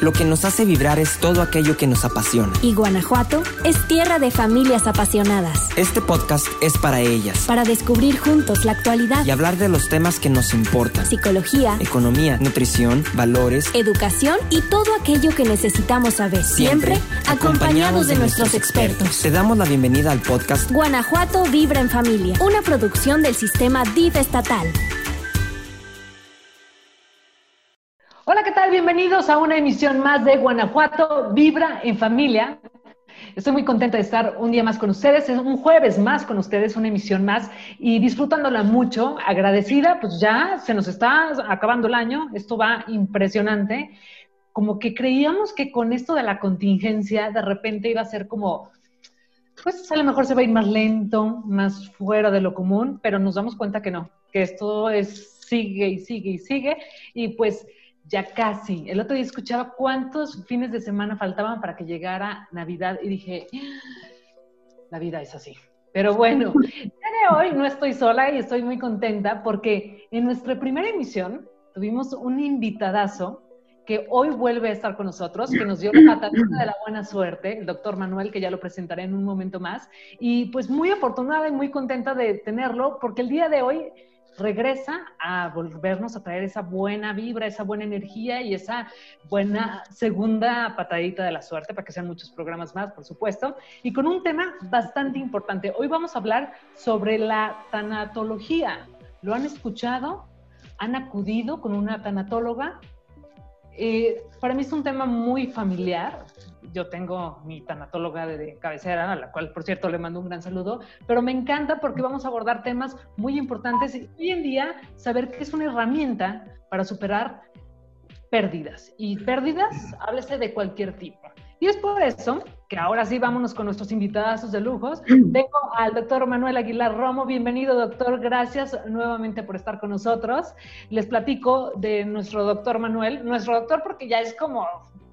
Lo que nos hace vibrar es todo aquello que nos apasiona. Y Guanajuato es tierra de familias apasionadas. Este podcast es para ellas. Para descubrir juntos la actualidad. Y hablar de los temas que nos importan. Psicología, economía, nutrición, valores, educación y todo aquello que necesitamos saber. Siempre, acompañados de nuestros expertos. Te damos la bienvenida al podcast Guanajuato Vibra en Familia, una producción del sistema DIF estatal. Hola, ¿qué tal? Bienvenidos a una emisión más de Guanajuato Vibra en Familia. Estoy muy contenta de estar un día más con ustedes, es un jueves más con ustedes, una emisión más y disfrutándola mucho, agradecida, pues ya se nos está acabando el año, esto va impresionante. Como que creíamos que con esto de la contingencia de repente iba a ser como, pues a lo mejor se va a ir más lento, más fuera de lo común, pero nos damos cuenta que no, que esto es sigue y sigue y sigue y pues ya casi. El otro día escuchaba cuántos fines de semana faltaban para que llegara Navidad y dije, la vida es así. Pero bueno, ya de hoy no estoy sola y estoy muy contenta porque en nuestra primera emisión tuvimos un invitadazo que hoy vuelve a estar con nosotros, que nos dio la patadita de la buena suerte, el doctor Manuel, que ya lo presentaré en un momento más. Y pues muy afortunada y muy contenta de tenerlo porque el día de hoy regresa a volvernos a traer esa buena vibra, esa buena energía y esa buena segunda patadita de la suerte para que sean muchos programas más, por supuesto. Y con un tema bastante importante. Hoy vamos a hablar sobre la tanatología. ¿Lo han escuchado? ¿Han acudido con una tanatóloga? Eh, para mí es un tema muy familiar. Yo tengo mi tanatóloga de cabecera, a la cual, por cierto, le mando un gran saludo, pero me encanta porque vamos a abordar temas muy importantes y hoy en día saber que es una herramienta para superar pérdidas. Y pérdidas, háblese de cualquier tipo. Y es por eso que ahora sí vámonos con nuestros invitados de lujos. Tengo al doctor Manuel Aguilar Romo. Bienvenido, doctor. Gracias nuevamente por estar con nosotros. Les platico de nuestro doctor Manuel. Nuestro doctor porque ya es como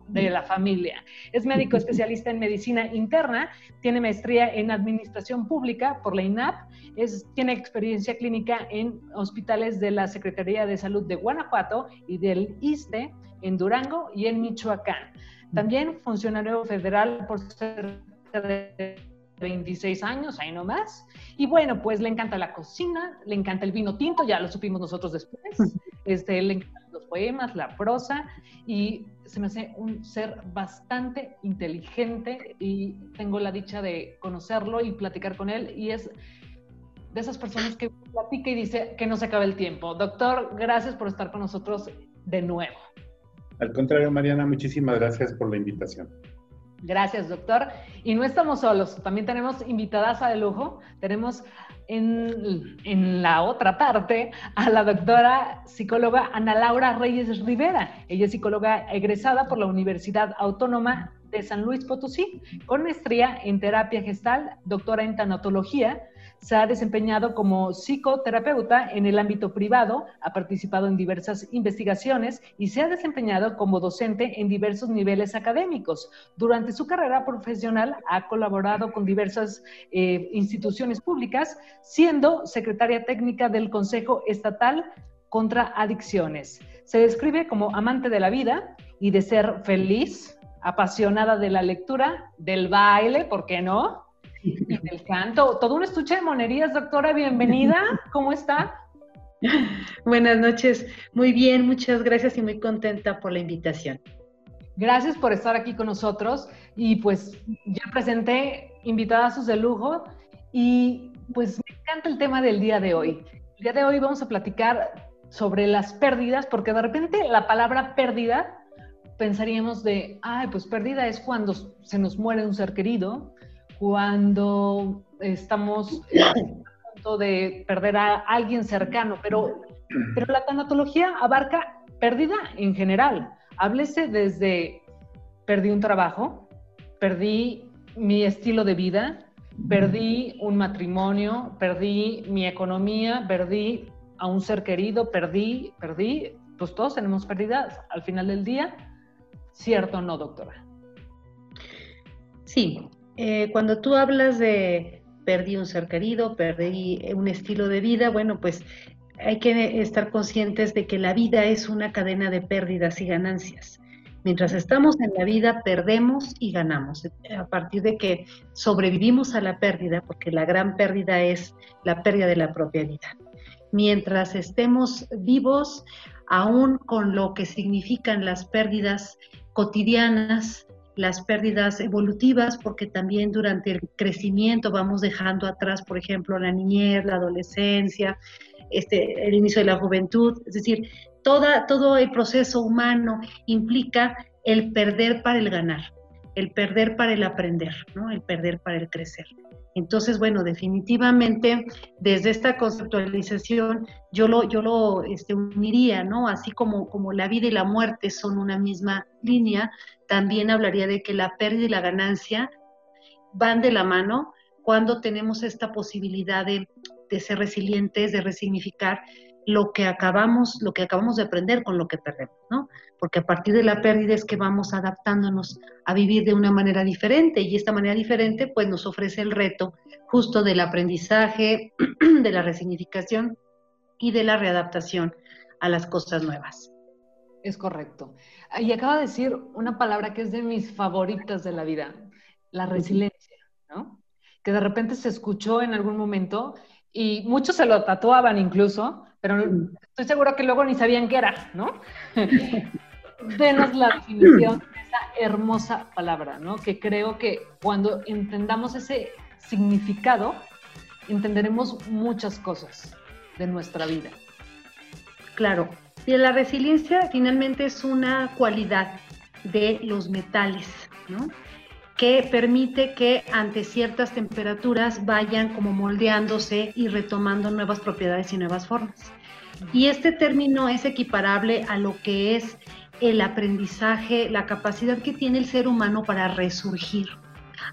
de la familia. Es médico especialista en medicina interna, tiene maestría en administración pública por la INAP, es, tiene experiencia clínica en hospitales de la Secretaría de Salud de Guanajuato y del ISTE en Durango y en Michoacán. También funcionario federal por cerca de 26 años, ahí nomás. Y bueno, pues le encanta la cocina, le encanta el vino tinto, ya lo supimos nosotros después. Este, le poemas, la prosa y se me hace un ser bastante inteligente y tengo la dicha de conocerlo y platicar con él y es de esas personas que platica y dice que no se acabe el tiempo. Doctor, gracias por estar con nosotros de nuevo. Al contrario, Mariana, muchísimas gracias por la invitación. Gracias, doctor. Y no estamos solos, también tenemos invitadas de lujo. Tenemos en, la otra parte a la doctora psicóloga Ana Laura Reyes Rivera. Ella es psicóloga egresada por la Universidad Autónoma de San Luis Potosí, con maestría en terapia gestal, doctora en tanatología, se ha desempeñado como psicoterapeuta en el ámbito privado, ha participado en diversas investigaciones y se ha desempeñado como docente en diversos niveles académicos. Durante su carrera profesional ha colaborado con diversas eh, instituciones públicas, siendo secretaria técnica del Consejo Estatal contra Adicciones. Se describe como amante de la vida y de ser feliz, apasionada de la lectura, del baile, ¿por qué no? Y del canto. Todo un estuche de monerías, doctora, bienvenida. ¿Cómo está? Buenas noches. Muy bien, muchas gracias y muy contenta por la invitación. Gracias por estar aquí con nosotros y pues ya presenté invitadas de lujo y pues me encanta el tema del día de hoy. El día de hoy vamos a platicar sobre las pérdidas porque de repente la palabra pérdida pensaríamos de, ay, pues pérdida es cuando se nos muere un ser querido, cuando estamos a punto de perder a alguien cercano, pero, pero la tanatología abarca pérdida en general. Háblese desde perdí un trabajo, perdí mi estilo de vida, perdí un matrimonio, perdí mi economía, perdí a un ser querido, perdí, perdí, pues todos tenemos pérdidas al final del día, ¿cierto o no, doctora? Sí, eh, cuando tú hablas de perdí un ser querido, perdí un estilo de vida, bueno, pues hay que estar conscientes de que la vida es una cadena de pérdidas y ganancias. Mientras estamos en la vida, perdemos y ganamos. A partir de que sobrevivimos a la pérdida, porque la gran pérdida es la pérdida de la propia vida. Mientras estemos vivos, aún con lo que significan las pérdidas cotidianas, las pérdidas evolutivas, porque también durante el crecimiento vamos dejando atrás, por ejemplo, la niñez, la adolescencia, este, el inicio de la juventud, es decir, toda, todo el proceso humano implica el perder para el ganar, el perder para el aprender, ¿no? el perder para el crecer. Entonces, bueno, definitivamente desde esta conceptualización yo lo, yo lo este, uniría, ¿no? Así como, como la vida y la muerte son una misma línea, también hablaría de que la pérdida y la ganancia van de la mano cuando tenemos esta posibilidad de, de ser resilientes, de resignificar lo que acabamos, lo que acabamos de aprender con lo que perdemos, ¿no? Porque a partir de la pérdida es que vamos adaptándonos a vivir de una manera diferente y esta manera diferente pues nos ofrece el reto justo del aprendizaje, de la resignificación y de la readaptación a las cosas nuevas. Es correcto. Y acaba de decir una palabra que es de mis favoritas de la vida, la resiliencia, ¿no? Que de repente se escuchó en algún momento y muchos se lo tatuaban incluso, pero estoy seguro que luego ni sabían qué era, ¿no? Denos la definición de esa hermosa palabra, ¿no? Que creo que cuando entendamos ese significado, entenderemos muchas cosas de nuestra vida. Claro, y la resiliencia finalmente es una cualidad de los metales, ¿no? que permite que ante ciertas temperaturas vayan como moldeándose y retomando nuevas propiedades y nuevas formas. Y este término es equiparable a lo que es el aprendizaje, la capacidad que tiene el ser humano para resurgir,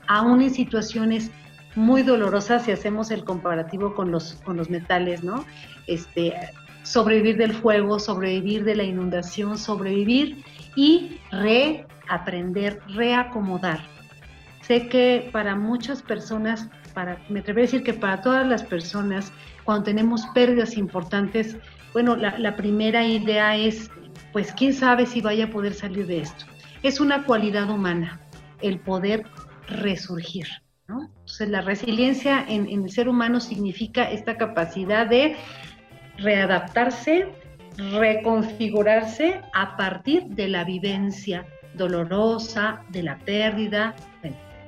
aún en situaciones muy dolorosas si hacemos el comparativo con los, con los metales, ¿no? Este, sobrevivir del fuego, sobrevivir de la inundación, sobrevivir y reaprender, reacomodar. Sé que para muchas personas, para, me atrevería a decir que para todas las personas, cuando tenemos pérdidas importantes, bueno, la, primera idea es, pues, ¿quién sabe si vaya a poder salir de esto? Es una cualidad humana, el poder resurgir. ¿no? Entonces, la resiliencia en, en el ser humano significa esta capacidad de readaptarse, reconfigurarse a partir de la vivencia dolorosa, de la pérdida,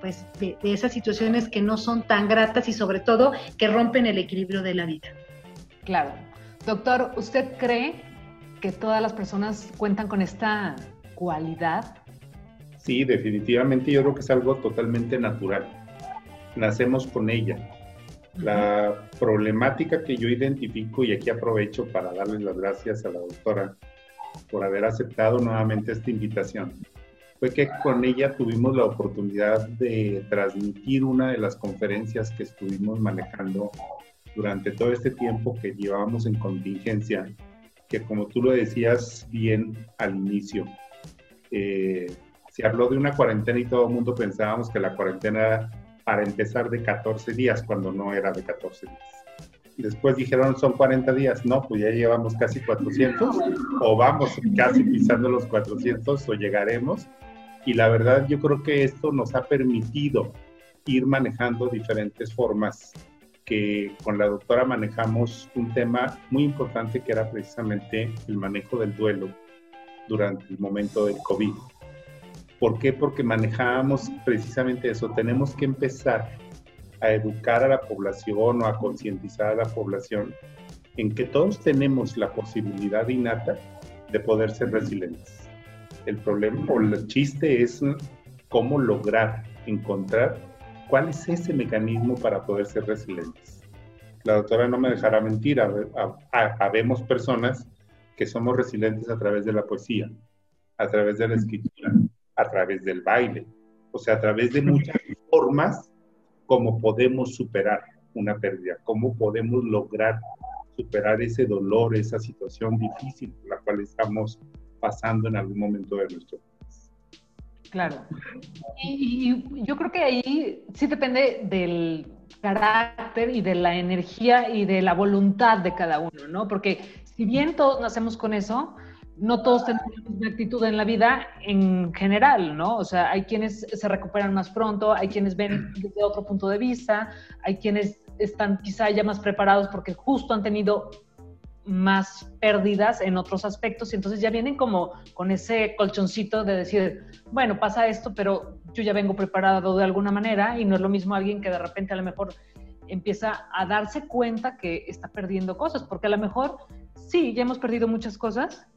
pues, de, esas situaciones que no son tan gratas y sobre todo que rompen el equilibrio de la vida. Claro. Doctor, ¿usted cree que todas las personas cuentan con esta cualidad? Sí, definitivamente yo creo que es algo totalmente natural. Nacemos con ella. La problemática que yo identifico, y aquí aprovecho para darles las gracias a la doctora por haber aceptado nuevamente esta invitación, fue que con ella tuvimos la oportunidad de transmitir una de las conferencias que estuvimos manejando durante todo este tiempo que llevábamos en contingencia, que como tú lo decías bien al inicio, eh, se habló de una cuarentena y todo el mundo pensábamos que la cuarentena para empezar de 14 días, cuando no era de 14 días. Después dijeron son 40 días, no, pues ya llevamos casi 400, o vamos casi pisando los 400, o llegaremos, y la verdad yo creo que esto nos ha permitido ir manejando diferentes formas que con la doctora manejamos un tema muy importante que era precisamente el manejo del duelo durante el momento del COVID. ¿Por qué? Porque manejábamos precisamente eso. Tenemos que empezar a educar a la población o a concientizar a la población en que todos tenemos la posibilidad innata de poder ser resilientes el problema o el chiste es cómo lograr encontrar cuál es ese mecanismo para poder ser resilientes. La doctora no me dejará mentir, habemos personas que somos resilientes a través de la poesía, a través de la escritura, a través del baile, o sea, a través de muchas formas como podemos superar una pérdida, cómo podemos lograr superar ese dolor, esa situación difícil por la cual estamos pasando en algún momento de nuestro país. Claro. Y, yo creo que ahí sí depende del carácter y de la energía y de la voluntad de cada uno, ¿no? Porque si bien todos nacemos con eso, no todos tenemos la misma actitud en la vida en general, ¿no? O sea, hay quienes se recuperan más pronto, hay quienes ven desde otro punto de vista, hay quienes están quizá ya más preparados porque justo han tenido más pérdidas en otros aspectos y entonces ya vienen como con ese colchoncito de decir, bueno, pasa esto, pero yo ya vengo preparado de alguna manera y no es lo mismo alguien que de repente a lo mejor empieza a darse cuenta que está perdiendo cosas, porque a lo mejor sí, ya hemos perdido muchas cosas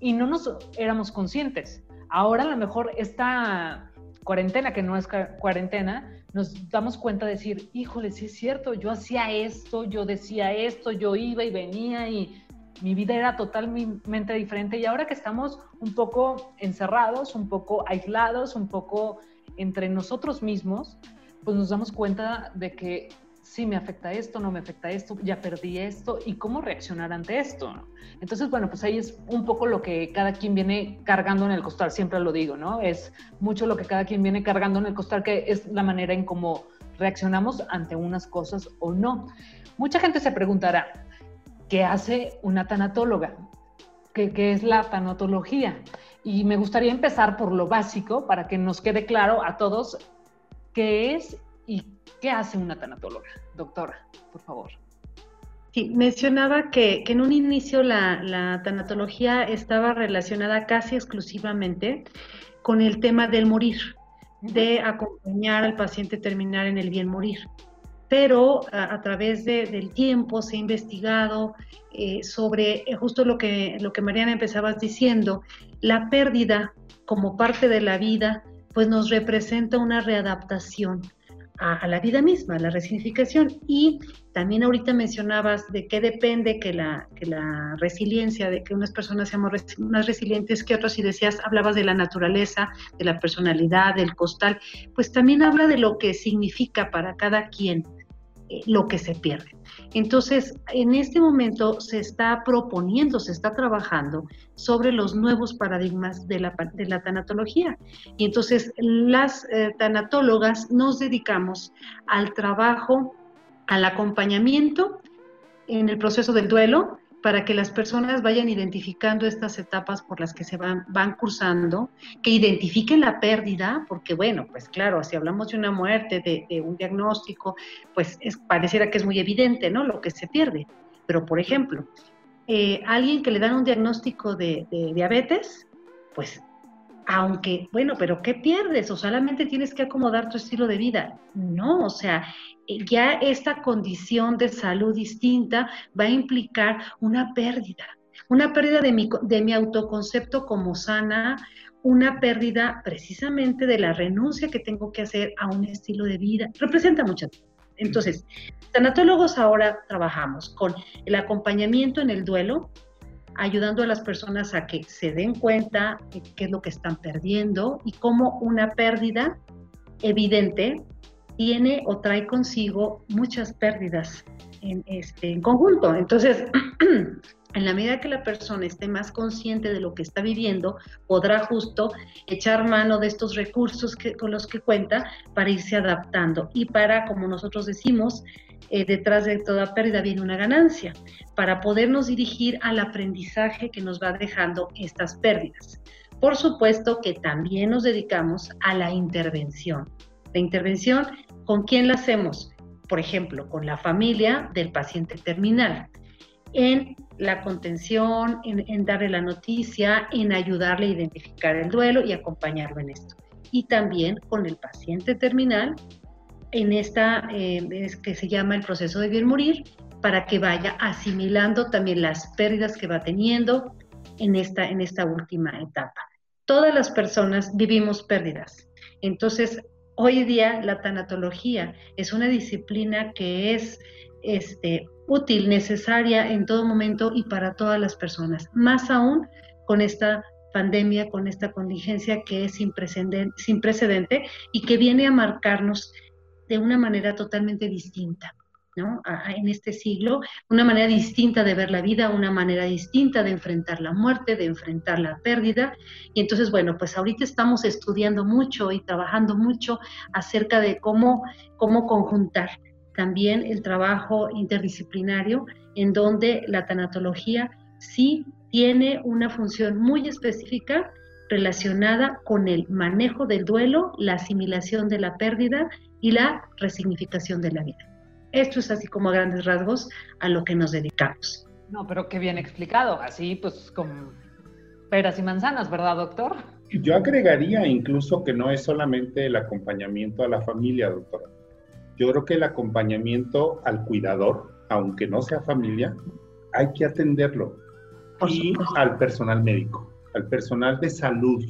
y no nos éramos conscientes. Ahora a lo mejor esta cuarentena, que no es cuarentena, nos damos cuenta de decir, híjole, sí es cierto, yo hacía esto, yo decía esto, yo iba y venía y mi vida era totalmente diferente y ahora que estamos un poco encerrados, un poco aislados, un poco entre nosotros mismos, pues nos damos cuenta de que sí me afecta esto, no me afecta esto, ya perdí esto y cómo reaccionar ante esto. Entonces, bueno, pues ahí es un poco lo que cada quien viene cargando en el costal, siempre lo digo, ¿no? Es mucho lo que cada quien viene cargando en el costal, que es la manera en cómo reaccionamos ante unas cosas o no. Mucha gente se preguntará, ¿qué hace una tanatóloga? ¿Qué, qué es la tanatología? Y me gustaría empezar por lo básico para que nos quede claro a todos qué es y qué hace una tanatóloga. Doctora, por favor. Sí, mencionaba que, en un inicio la, tanatología estaba relacionada casi exclusivamente con el tema del morir, de acompañar al paciente terminar en el bien morir. Pero a, través del tiempo se ha investigado eh, sobre eh, justo lo que, lo que Mariana empezabas diciendo, la pérdida como parte de la vida, pues nos representa una readaptación a, la vida misma, a la resignificación. Y también ahorita mencionabas de qué depende que la, que la resiliencia, de que unas personas seamos más resilientes que otros, y decías, hablabas de la naturaleza, de la personalidad, del costal, pues también habla de lo que significa para cada quien lo que se pierde. Entonces, en este momento se está proponiendo, se está trabajando sobre los nuevos paradigmas de la, de la tanatología. Y entonces las eh, tanatólogas nos dedicamos al trabajo, al acompañamiento en el proceso del duelo, para que las personas vayan identificando estas etapas por las que se van, van cursando, que identifiquen la pérdida, porque bueno, pues claro, si hablamos de una muerte, de, un diagnóstico, pues es, pareciera que es muy evidente, ¿no? Lo que se pierde. Pero, por ejemplo, eh, alguien que le dan un diagnóstico de, de diabetes, pues aunque, bueno, pero ¿qué pierdes? O solamente tienes que acomodar tu estilo de vida. No, o sea, eh, ya esta condición de salud distinta va a implicar una pérdida, una pérdida de mi, de mi autoconcepto como sana, una pérdida precisamente de la renuncia que tengo que hacer a un estilo de vida. Representa muchas Entonces, tanatólogos ahora trabajamos con el acompañamiento en el duelo, ayudando a las personas a que se den cuenta de qué es lo que están perdiendo y cómo una pérdida evidente tiene o trae consigo muchas pérdidas en, este, en conjunto. Entonces, en la medida que la persona esté más consciente de lo que está viviendo, podrá justo echar mano de estos recursos que, con los que cuenta para irse adaptando y para, como nosotros decimos, eh, detrás de toda pérdida viene una ganancia, para podernos dirigir al aprendizaje que nos va dejando estas pérdidas. Por supuesto que también nos dedicamos a la intervención. La intervención, ¿con quién la hacemos? Por ejemplo, con la familia del paciente terminal, en la contención, en, en darle la noticia, en ayudarle a identificar el duelo y acompañarlo en esto. Y también con el paciente terminal en esta eh, que se llama el proceso de bien morir para que vaya asimilando también las pérdidas que va teniendo en esta, en esta última etapa. Todas las personas vivimos pérdidas. Entonces, hoy día la tanatología es una disciplina que es este, útil, necesaria en todo momento y para todas las personas, más aún con esta pandemia, con esta contingencia que es sin precedente, sin precedente y que viene a marcarnos de una manera totalmente distinta. ¿no? en este siglo, una manera distinta de ver la vida, una manera distinta de enfrentar la muerte, de enfrentar la pérdida. Y entonces, bueno, pues ahorita estamos estudiando mucho y trabajando mucho acerca de cómo, cómo conjuntar también el trabajo interdisciplinario, en donde la tanatología sí tiene una función muy específica relacionada con el manejo del duelo, la asimilación de la pérdida y la resignificación de la vida. Esto es así como a grandes rasgos a lo que nos dedicamos. No, pero qué bien explicado, así pues con peras y manzanas, ¿verdad, doctor? Yo agregaría incluso que no es solamente el acompañamiento a la familia, doctora. Yo creo que el acompañamiento al cuidador, aunque no sea familia, hay que atenderlo. y al personal médico, al personal de salud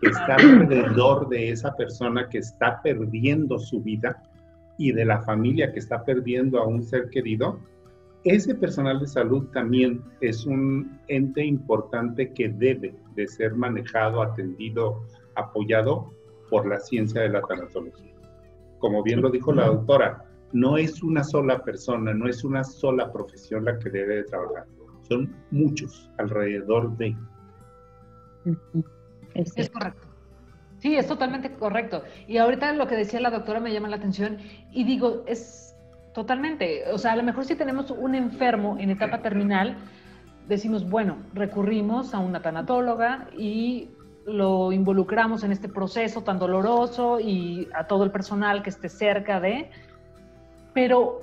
que está alrededor de esa persona que está perdiendo su vida y de la familia que está perdiendo a un ser querido, ese personal de salud también es un ente importante que debe de ser manejado, atendido, apoyado por la ciencia de la tanatología. Como bien lo dijo la doctora, no es una sola persona, no es una sola profesión la que debe de trabajar, son muchos alrededor de. Es correcto. Sí, es totalmente correcto. Y ahorita lo que decía la doctora me llama la atención y digo, es totalmente, o sea, a lo mejor si tenemos un enfermo en etapa terminal, decimos, bueno, recurrimos a una tanatóloga y lo involucramos en este proceso tan doloroso y a todo el personal que esté cerca de, pero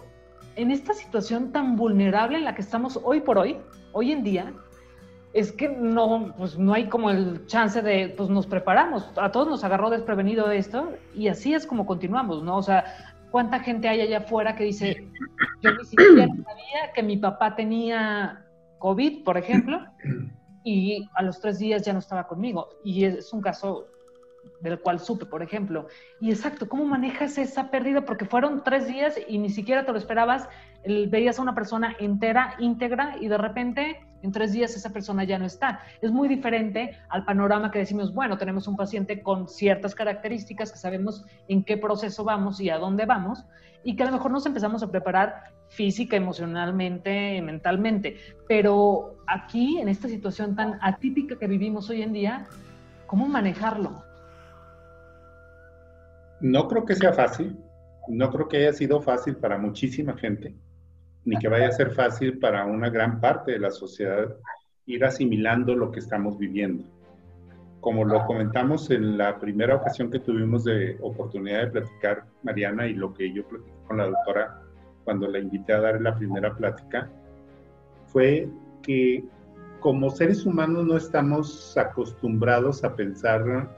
en esta situación tan vulnerable en la que estamos hoy por hoy, hoy en día, es que no, pues no hay como el chance de, pues nos preparamos, a todos nos agarró desprevenido esto y así es como continuamos, ¿no? O sea, ¿cuánta gente hay allá afuera que dice, yo ni siquiera sabía que mi papá tenía COVID, por ejemplo, y a los tres días ya no estaba conmigo? Y es un caso del cual supe, por ejemplo. Y exacto, ¿cómo manejas esa pérdida? Porque fueron tres días y ni siquiera te lo esperabas, veías a una persona entera, íntegra, y de repente en tres días esa persona ya no está. Es muy diferente al panorama que decimos, bueno, tenemos un paciente con ciertas características que sabemos en qué proceso vamos y a dónde vamos, y que a lo mejor nos empezamos a preparar física, emocionalmente, mentalmente. Pero aquí, en esta situación tan atípica que vivimos hoy en día, ¿cómo manejarlo? No creo que sea fácil, no creo que haya sido fácil para muchísima gente, ni que vaya a ser fácil para una gran parte de la sociedad ir asimilando lo que estamos viviendo. Como lo comentamos en la primera ocasión que tuvimos de oportunidad de platicar, Mariana, y lo que yo platiqué con la doctora cuando la invité a dar la primera plática, fue que como seres humanos no estamos acostumbrados a pensar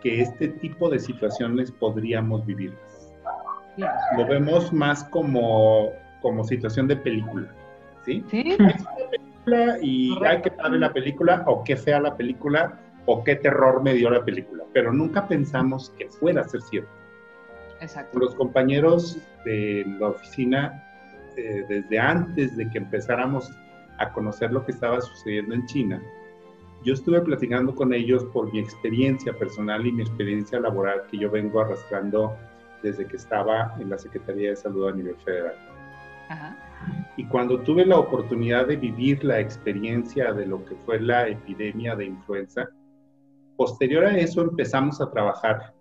que este tipo de situaciones podríamos vivirlas. Lo vemos más como, como situación de película, ¿sí? Sí. y hay que padre la película, o qué fea la película, o qué terror me dio la película, pero nunca pensamos que fuera a ser cierto. Exacto. Los compañeros de la oficina, eh, desde antes de que empezáramos a conocer lo que estaba sucediendo en China, yo estuve platicando con ellos por mi experiencia personal y mi experiencia laboral que yo vengo arrastrando desde que estaba en la Secretaría de Salud a nivel federal. Y cuando tuve la oportunidad de vivir la experiencia de lo que fue la epidemia de influenza, posterior a eso empezamos a trabajar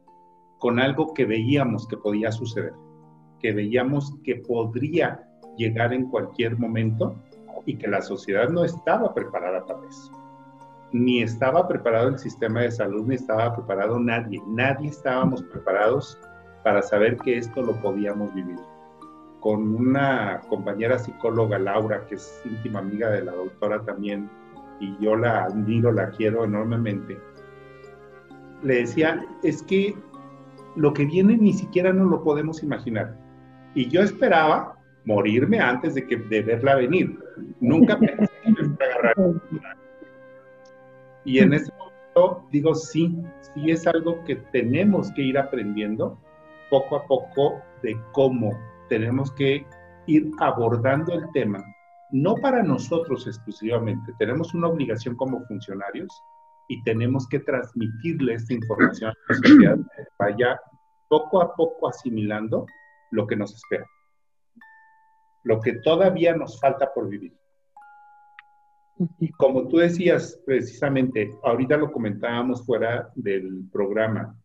con algo que veíamos que podía suceder, que veíamos que podría llegar en cualquier momento y que la sociedad no estaba preparada para eso ni estaba preparado el sistema de salud, ni estaba preparado nadie. Nadie estábamos preparados para saber que esto lo podíamos vivir. Con una compañera psicóloga, Laura, que es íntima amiga de la doctora también, y yo la admiro, la quiero enormemente, le decía, es que lo que viene ni siquiera no lo podemos imaginar. Y yo esperaba morirme antes de, que, de verla venir. Nunca pensé que me fuera a agarrar y en ese momento digo, sí, sí es algo que tenemos que ir aprendiendo poco a poco de cómo tenemos que ir abordando el tema, no para nosotros exclusivamente, tenemos una obligación como funcionarios y tenemos que transmitirle esta información a la sociedad que vaya poco a poco asimilando lo que nos espera, lo que todavía nos falta por vivir. Y como tú decías precisamente, ahorita lo comentábamos fuera del programa,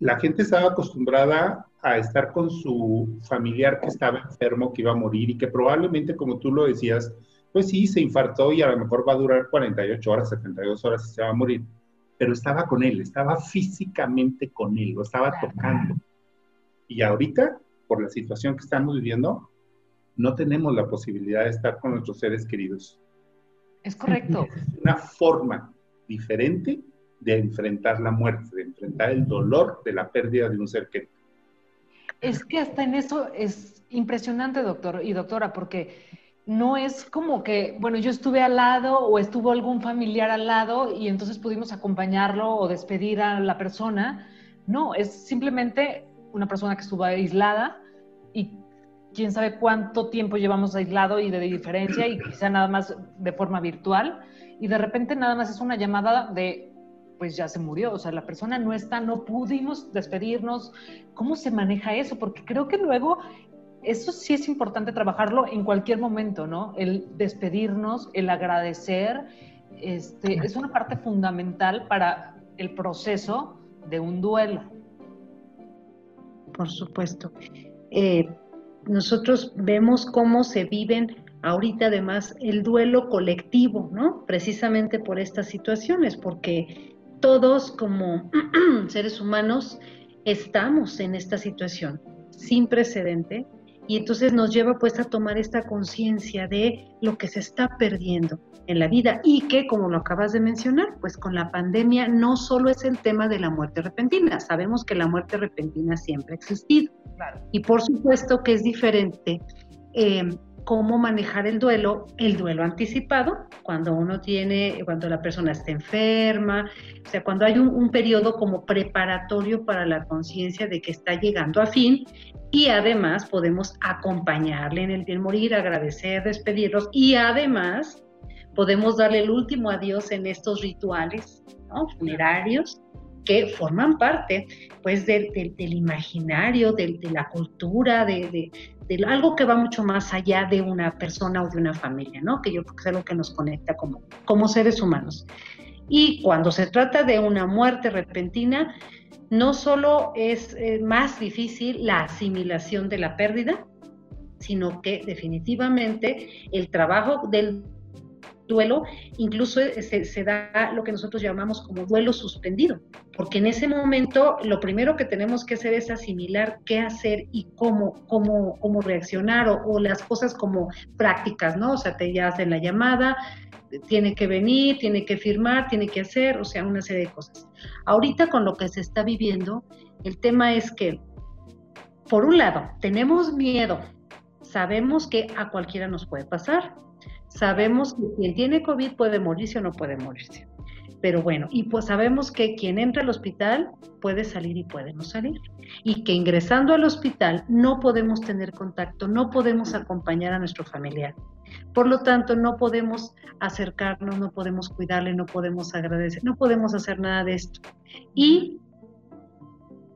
la gente estaba acostumbrada a estar con su familiar que estaba enfermo, que iba a morir y que probablemente, como tú lo decías, pues sí, se infartó y a lo mejor va a durar 48 horas, 72 horas y se va a morir. Pero estaba con él, estaba físicamente con él, lo estaba tocando. Y ahorita, por la situación que estamos viviendo, no tenemos la posibilidad de estar con nuestros seres queridos. Es correcto. Es una forma diferente de enfrentar la muerte, de enfrentar el dolor de la pérdida de un ser querido. Es que hasta en eso es impresionante, doctor y doctora, porque no es como que, bueno, yo estuve al lado o estuvo algún familiar al lado y entonces pudimos acompañarlo o despedir a la persona. No, es simplemente una persona que estuvo aislada y quién sabe cuánto tiempo llevamos aislado y de diferencia y quizá nada más de forma virtual y de repente nada más es una llamada de pues ya se murió, o sea, la persona no está, no pudimos despedirnos. ¿Cómo se maneja eso? Porque creo que luego eso sí es importante trabajarlo en cualquier momento, ¿no? El despedirnos, el agradecer, este, es una parte fundamental para el proceso de un duelo. Por supuesto. Eh, nosotros vemos cómo se viven ahorita además el duelo colectivo, ¿no? Precisamente por estas situaciones, porque todos como seres humanos estamos en esta situación sin precedente y entonces nos lleva pues a tomar esta conciencia de lo que se está perdiendo en la vida y que como lo acabas de mencionar, pues con la pandemia no solo es el tema de la muerte repentina, sabemos que la muerte repentina siempre ha existido y por supuesto que es diferente eh, cómo manejar el duelo, el duelo anticipado, cuando uno tiene, cuando la persona está enferma, o sea, cuando hay un, periodo como preparatorio para la conciencia de que está llegando a fin y además podemos acompañarle en el bien morir, agradecer, despedirlos y además podemos darle el último adiós en estos rituales funerarios que forman parte pues del, imaginario, de, la cultura, de, algo que va mucho más allá de una persona o de una familia, ¿no? Que yo creo que es algo que nos conecta como, como seres humanos. Y cuando se trata de una muerte repentina, no solo es eh, más difícil la asimilación de la pérdida, sino que definitivamente el trabajo del duelo, incluso eh, se, da lo que nosotros llamamos como duelo suspendido, porque en ese momento lo primero que tenemos que hacer es asimilar qué hacer y cómo, cómo, cómo reaccionar o, las cosas como prácticas, ¿no? O sea, te ya hacen la llamada, tiene que venir, tiene que firmar, tiene que hacer, o sea, una serie de cosas. Ahorita con lo que se está viviendo, el tema es que, por un lado, tenemos miedo, sabemos que a cualquiera nos puede pasar, Sabemos que quien tiene COVID puede morirse o no puede morirse. Pero bueno, y pues sabemos que quien entra al hospital puede salir y puede no salir. Y que ingresando al hospital no podemos tener contacto, no podemos acompañar a nuestro familiar. Por lo tanto, no podemos acercarnos, no podemos cuidarle, no podemos agradecer, no podemos hacer nada de esto. Y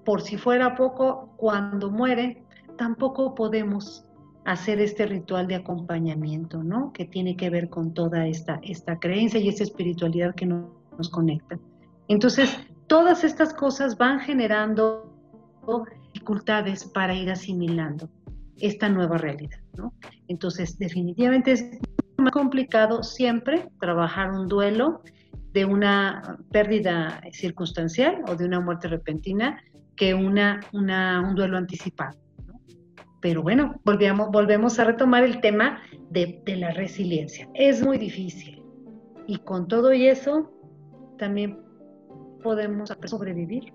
por si fuera poco, cuando muere, tampoco podemos hacer este ritual de acompañamiento, ¿no? Que tiene que ver con toda esta, esta creencia y esta espiritualidad que nos conecta. Entonces, todas estas cosas van generando dificultades para ir asimilando esta nueva realidad, ¿no? Entonces, definitivamente es más complicado siempre trabajar un duelo de una pérdida circunstancial o de una muerte repentina que una, una, un duelo anticipado. Pero bueno, volvemos, volvemos a retomar el tema de, la resiliencia. Es muy difícil. Y con todo y eso, también podemos sobrevivir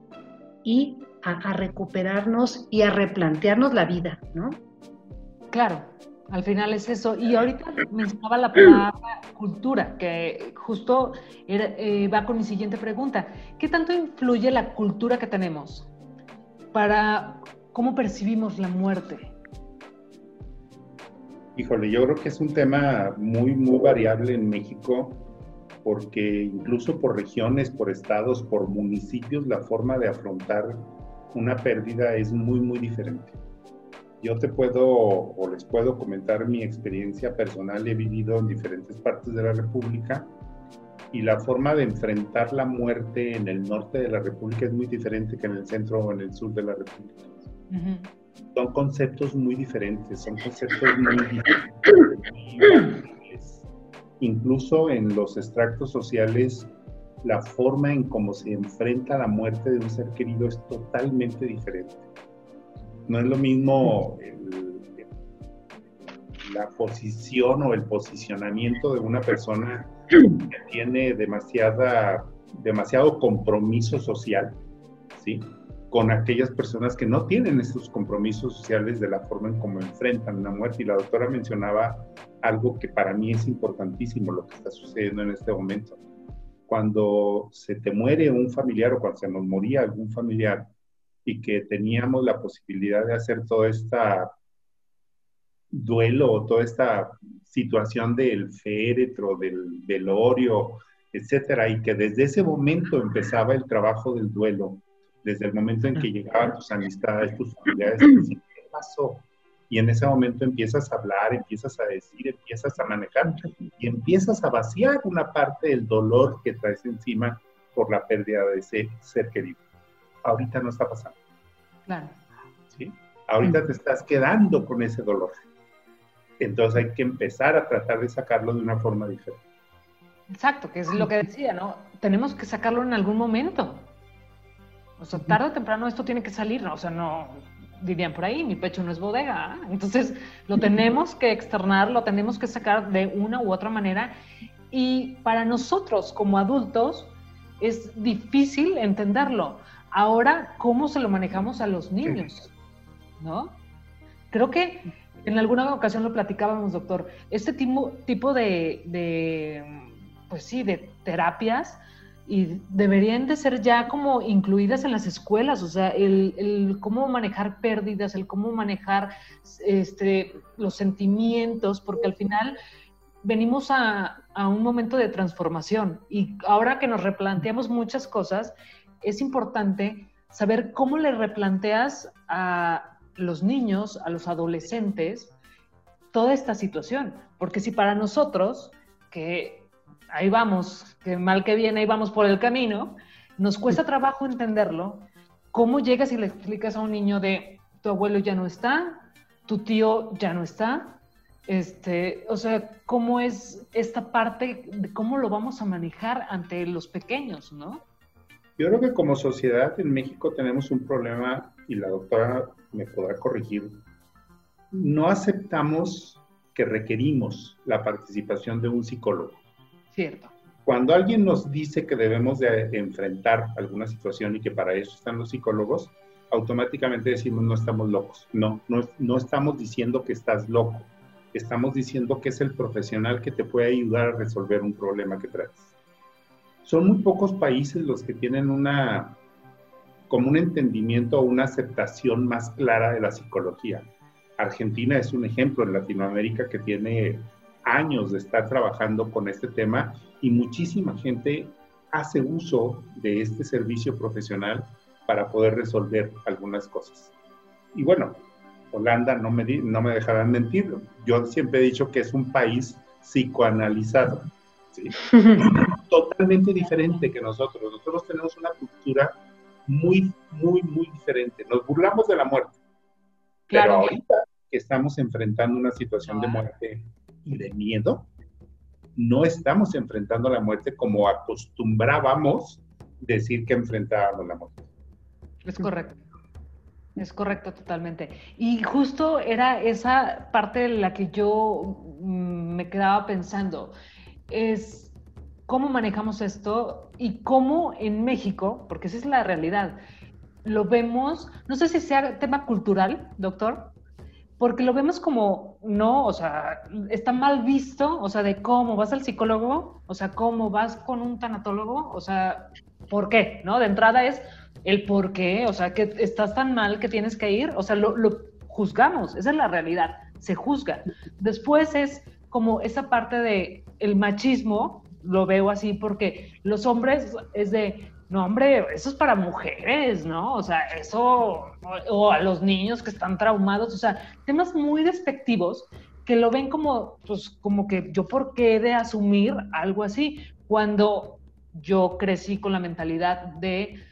y a, recuperarnos y a replantearnos la vida, ¿no? Claro, al final es eso. Y ahorita mencionaba la palabra cultura, que justo eh, va con mi siguiente pregunta. ¿Qué tanto influye la cultura que tenemos para cómo percibimos la muerte? Híjole, yo creo que es un tema muy, muy variable en México, porque incluso por regiones, por estados, por municipios, la forma de afrontar una pérdida es muy, muy diferente. Yo te puedo o les puedo comentar mi experiencia personal. He vivido en diferentes partes de la República y la forma de enfrentar la muerte en el norte de la República es muy diferente que en el centro o en el sur de la República son conceptos muy diferentes, son conceptos muy diferentes. incluso en los extractos sociales, la forma en cómo se enfrenta la muerte de un ser querido es totalmente diferente. No es lo mismo la posición o el posicionamiento de una persona que tiene demasiada, demasiado compromiso social, ¿sí? Con aquellas personas que no tienen esos compromisos sociales de la forma en cómo enfrentan la muerte. Y la doctora mencionaba algo que para mí es importantísimo, lo que está sucediendo en este momento. Cuando se te muere un familiar o cuando se nos moría algún familiar y que teníamos la posibilidad de hacer todo este duelo o toda esta situación del féretro, del velorio, etcétera, y que desde ese momento empezaba el trabajo del duelo, desde el momento en que llegaban tus amistades, tus familiares, ¿qué pasó? Y en ese momento empiezas a hablar, empiezas a decir, empiezas a manejar y empiezas a vaciar una parte del dolor que traes encima por la pérdida de ese ser querido. Ahorita no está pasando. Claro. ¿Sí? Ahorita te estás quedando con ese dolor. Entonces hay que empezar a tratar de sacarlo de una forma diferente. Exacto, que es lo que decía, ¿no? Tenemos que sacarlo en algún momento. O sea, tarde o temprano esto tiene que salir, ¿no? O sea, no, dirían por ahí, mi pecho no es bodega. ¿ah? Entonces, lo tenemos que externar, lo tenemos que sacar de una u otra manera. Y para nosotros como adultos es difícil entenderlo. Ahora, ¿cómo se lo manejamos a los niños? ¿No? Creo que en alguna ocasión lo platicábamos, doctor. Este tipo, tipo de, de, pues sí, de terapias y deberían de ser ya como incluidas en las escuelas, o sea, el, cómo manejar pérdidas, el cómo manejar este, los sentimientos, porque al final venimos a, a un momento de transformación. Y ahora que nos replanteamos muchas cosas, es importante saber cómo le replanteas a los niños, a los adolescentes, toda esta situación, porque si para nosotros, que ahí vamos, que mal que viene, ahí vamos por el camino, nos cuesta trabajo entenderlo. ¿Cómo llegas y le explicas a un niño de tu abuelo ya no está, tu tío ya no está? Este, o sea, ¿cómo es esta parte de cómo lo vamos a manejar ante los pequeños, no? Yo creo que como sociedad en México tenemos un problema, y la doctora me podrá corregir, no aceptamos que requerimos la participación de un psicólogo. Cierto. Cuando alguien nos dice que debemos de enfrentar alguna situación y que para eso están los psicólogos, automáticamente decimos no estamos locos. No, no, no estamos diciendo que estás loco. Estamos diciendo que es el profesional que te puede ayudar a resolver un problema que traes. Son muy pocos países los que tienen una como un entendimiento o una aceptación más clara de la psicología. Argentina es un ejemplo en Latinoamérica que tiene años de estar trabajando con este tema y muchísima gente hace uso de este servicio profesional para poder resolver algunas cosas. Y bueno, Holanda no me, no me dejarán mentir, yo siempre he dicho que es un país psicoanalizado, totalmente diferente que nosotros. Nosotros tenemos una cultura muy, muy, muy diferente. Nos burlamos de la muerte, pero ahorita que estamos enfrentando una situación de muerte y de miedo, no estamos enfrentando la muerte como acostumbrábamos decir que enfrentábamos la muerte. Es correcto. Es correcto, totalmente. Y justo era esa parte de la que yo mm, me quedaba pensando. Es cómo manejamos esto y cómo en México, porque esa es la realidad, lo vemos, no sé si sea tema cultural, doctor, porque lo vemos como, no, o sea, está mal visto, o sea, de cómo vas al psicólogo, o sea, cómo vas con un tanatólogo, o sea, ¿por qué? ¿No? De entrada es el por qué, o sea, que estás tan mal que tienes que ir, o sea, lo, juzgamos, esa es la realidad, se juzga. Después es como esa parte de el machismo, lo veo así porque los hombres es de, no, hombre, eso es para mujeres, ¿no? O sea, eso, o, a los niños que están traumados, o sea, temas muy despectivos que lo ven como, pues, como que yo por qué de asumir algo así, cuando yo crecí con la mentalidad de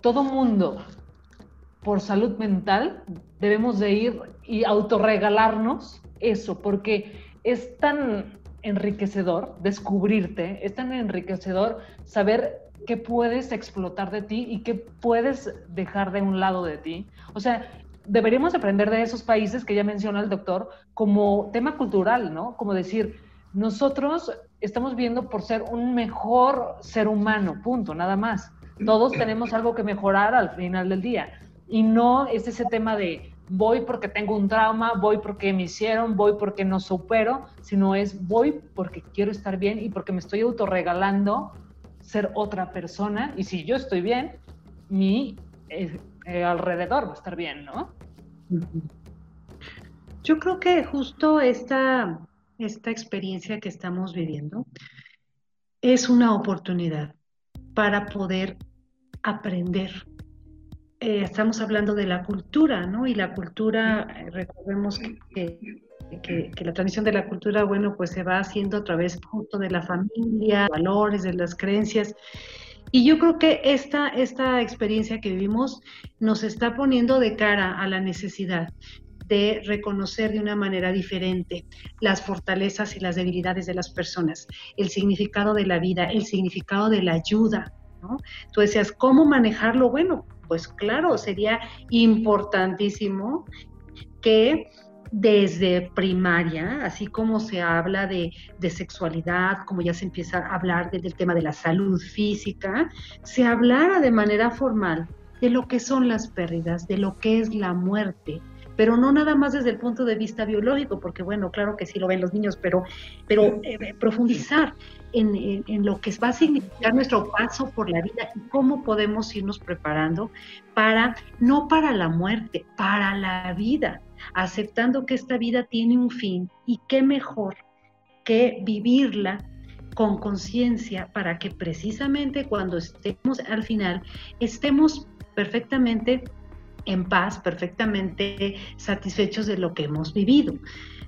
todo mundo, por salud mental, debemos de ir y autorregalarnos eso, porque es tan enriquecedor descubrirte, es tan enriquecedor saber qué puedes explotar de ti y qué puedes dejar de un lado de ti. O sea, deberíamos aprender de esos países que ya menciona el doctor como tema cultural, ¿no? Como decir, nosotros estamos viendo por ser un mejor ser humano, punto, nada más. Todos tenemos algo que mejorar al final del día. Y no es ese tema de voy porque tengo un trauma, voy porque me hicieron, voy porque no supero, sino es voy porque quiero estar bien y porque me estoy autorregalando ser otra persona. Y si yo estoy bien, mi eh, eh, alrededor va a estar bien, ¿no? Yo creo que justo esta, esta experiencia que estamos viviendo es una oportunidad para poder aprender. Eh, estamos hablando de la cultura, ¿no? Y la cultura, recordemos que, la transmisión de la cultura, bueno, pues se va haciendo a través justo de la familia, valores, de las creencias. Y yo creo que esta, esta experiencia que vivimos nos está poniendo de cara a la necesidad de reconocer de una manera diferente las fortalezas y las debilidades de las personas, el significado de la vida, el significado de la ayuda. ¿no? Tú decías, ¿cómo manejarlo? Bueno, pues claro, sería importantísimo que desde primaria, así como se habla de, sexualidad, como ya se empieza a hablar del tema de la salud física, se hablara de manera formal de lo que son las pérdidas, de lo que es la muerte, pero no nada más desde el punto de vista biológico, porque bueno, claro que sí lo ven los niños, pero, pero eh, profundizar en, en, lo que va a significar nuestro paso por la vida y cómo podemos irnos preparando para, no para la muerte, para la vida, aceptando que esta vida tiene un fin y qué mejor que vivirla con conciencia para que precisamente cuando estemos al final estemos perfectamente en paz, perfectamente satisfechos de lo que hemos vivido.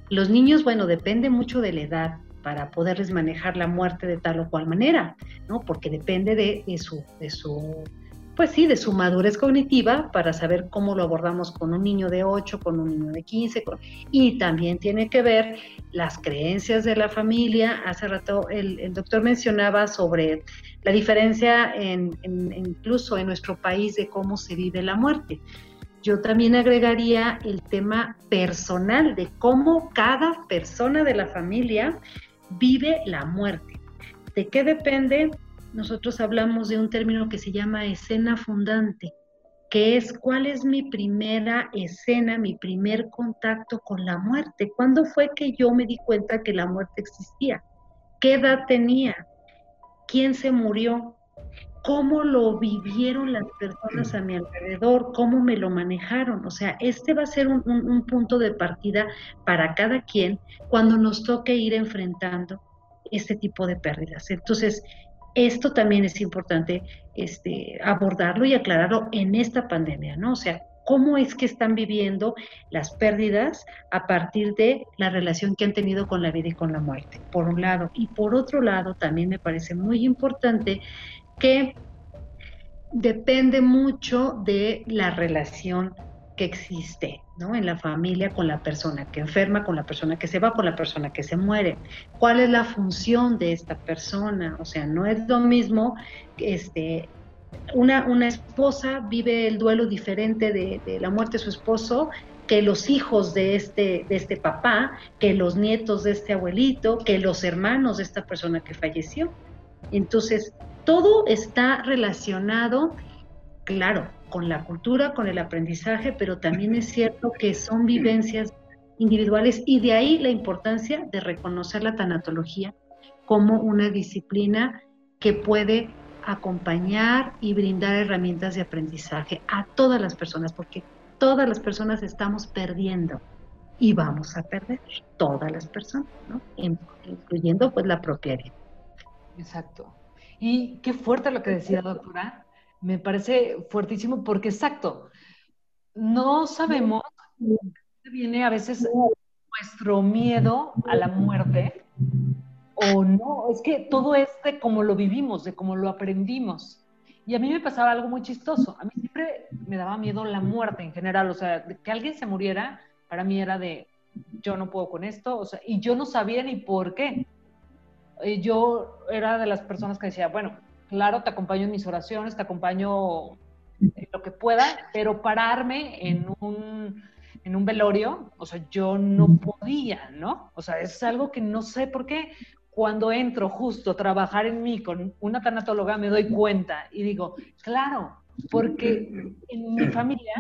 Los niños, bueno, depende mucho de la edad para poderles manejar la muerte de tal o cual manera, ¿no? Porque depende de, su, de su pues sí, de su madurez cognitiva para saber cómo lo abordamos con un niño de 8, con un niño de 15, y también tiene que ver las creencias de la familia. Hace rato el, doctor mencionaba sobre la diferencia en, incluso en nuestro país de cómo se vive la muerte. Yo también agregaría el tema personal de cómo cada persona de la familia vive la muerte. ¿De qué depende? Nosotros hablamos de un término que se llama escena fundante, que es cuál es mi primera escena, mi primer contacto con la muerte. ¿Cuándo fue que yo me di cuenta que la muerte existía? ¿Qué edad tenía? ¿Quién se murió? ¿Cómo lo vivieron las personas a mi alrededor? ¿Cómo me lo manejaron? O sea, este va a ser un, un punto de partida para cada quien cuando nos toque ir enfrentando este tipo de pérdidas. Entonces, esto también es importante este, abordarlo y aclararlo en esta pandemia, ¿no? O sea, cómo es que están viviendo las pérdidas a partir de la relación que han tenido con la vida y con la muerte, por un lado. Y por otro lado, también me parece muy importante que depende mucho de la relación que existe ¿no? en la familia con la persona que enferma, con la persona que se va, con la persona que se muere. ¿Cuál es la función de esta persona? O sea, no es lo mismo, este, una, una esposa vive el duelo diferente de, de, la muerte de su esposo que los hijos de este, de este papá, que los nietos de este abuelito, que los hermanos de esta persona que falleció. Entonces, todo está relacionado, claro, con la cultura, con el aprendizaje, pero también es cierto que son vivencias individuales y de ahí la importancia de reconocer la tanatología como una disciplina que puede acompañar y brindar herramientas de aprendizaje a todas las personas, porque todas las personas estamos perdiendo y vamos a perder, todas las personas, ¿no? incluyendo pues la propia vida. Exacto. Y qué fuerte lo que decía, doctora, me parece fuertísimo porque exacto, no sabemos viene a veces nuestro miedo a la muerte o no, es que todo es de cómo lo vivimos, de cómo lo aprendimos. Y a mí me pasaba algo muy chistoso, a mí siempre me daba miedo la muerte en general, o sea, que alguien se muriera, para mí era de, yo no puedo con esto, o sea, y yo no sabía ni por qué. eh, yo era de las personas que decía, bueno, claro, te acompaño en mis oraciones, te acompaño en lo que pueda, pero pararme en un, en un velorio, o sea, yo no podía, ¿no? O sea, es algo que no sé por qué. Cuando entro justo a trabajar en mí con una tanatóloga, me doy cuenta y digo, claro, porque en mi familia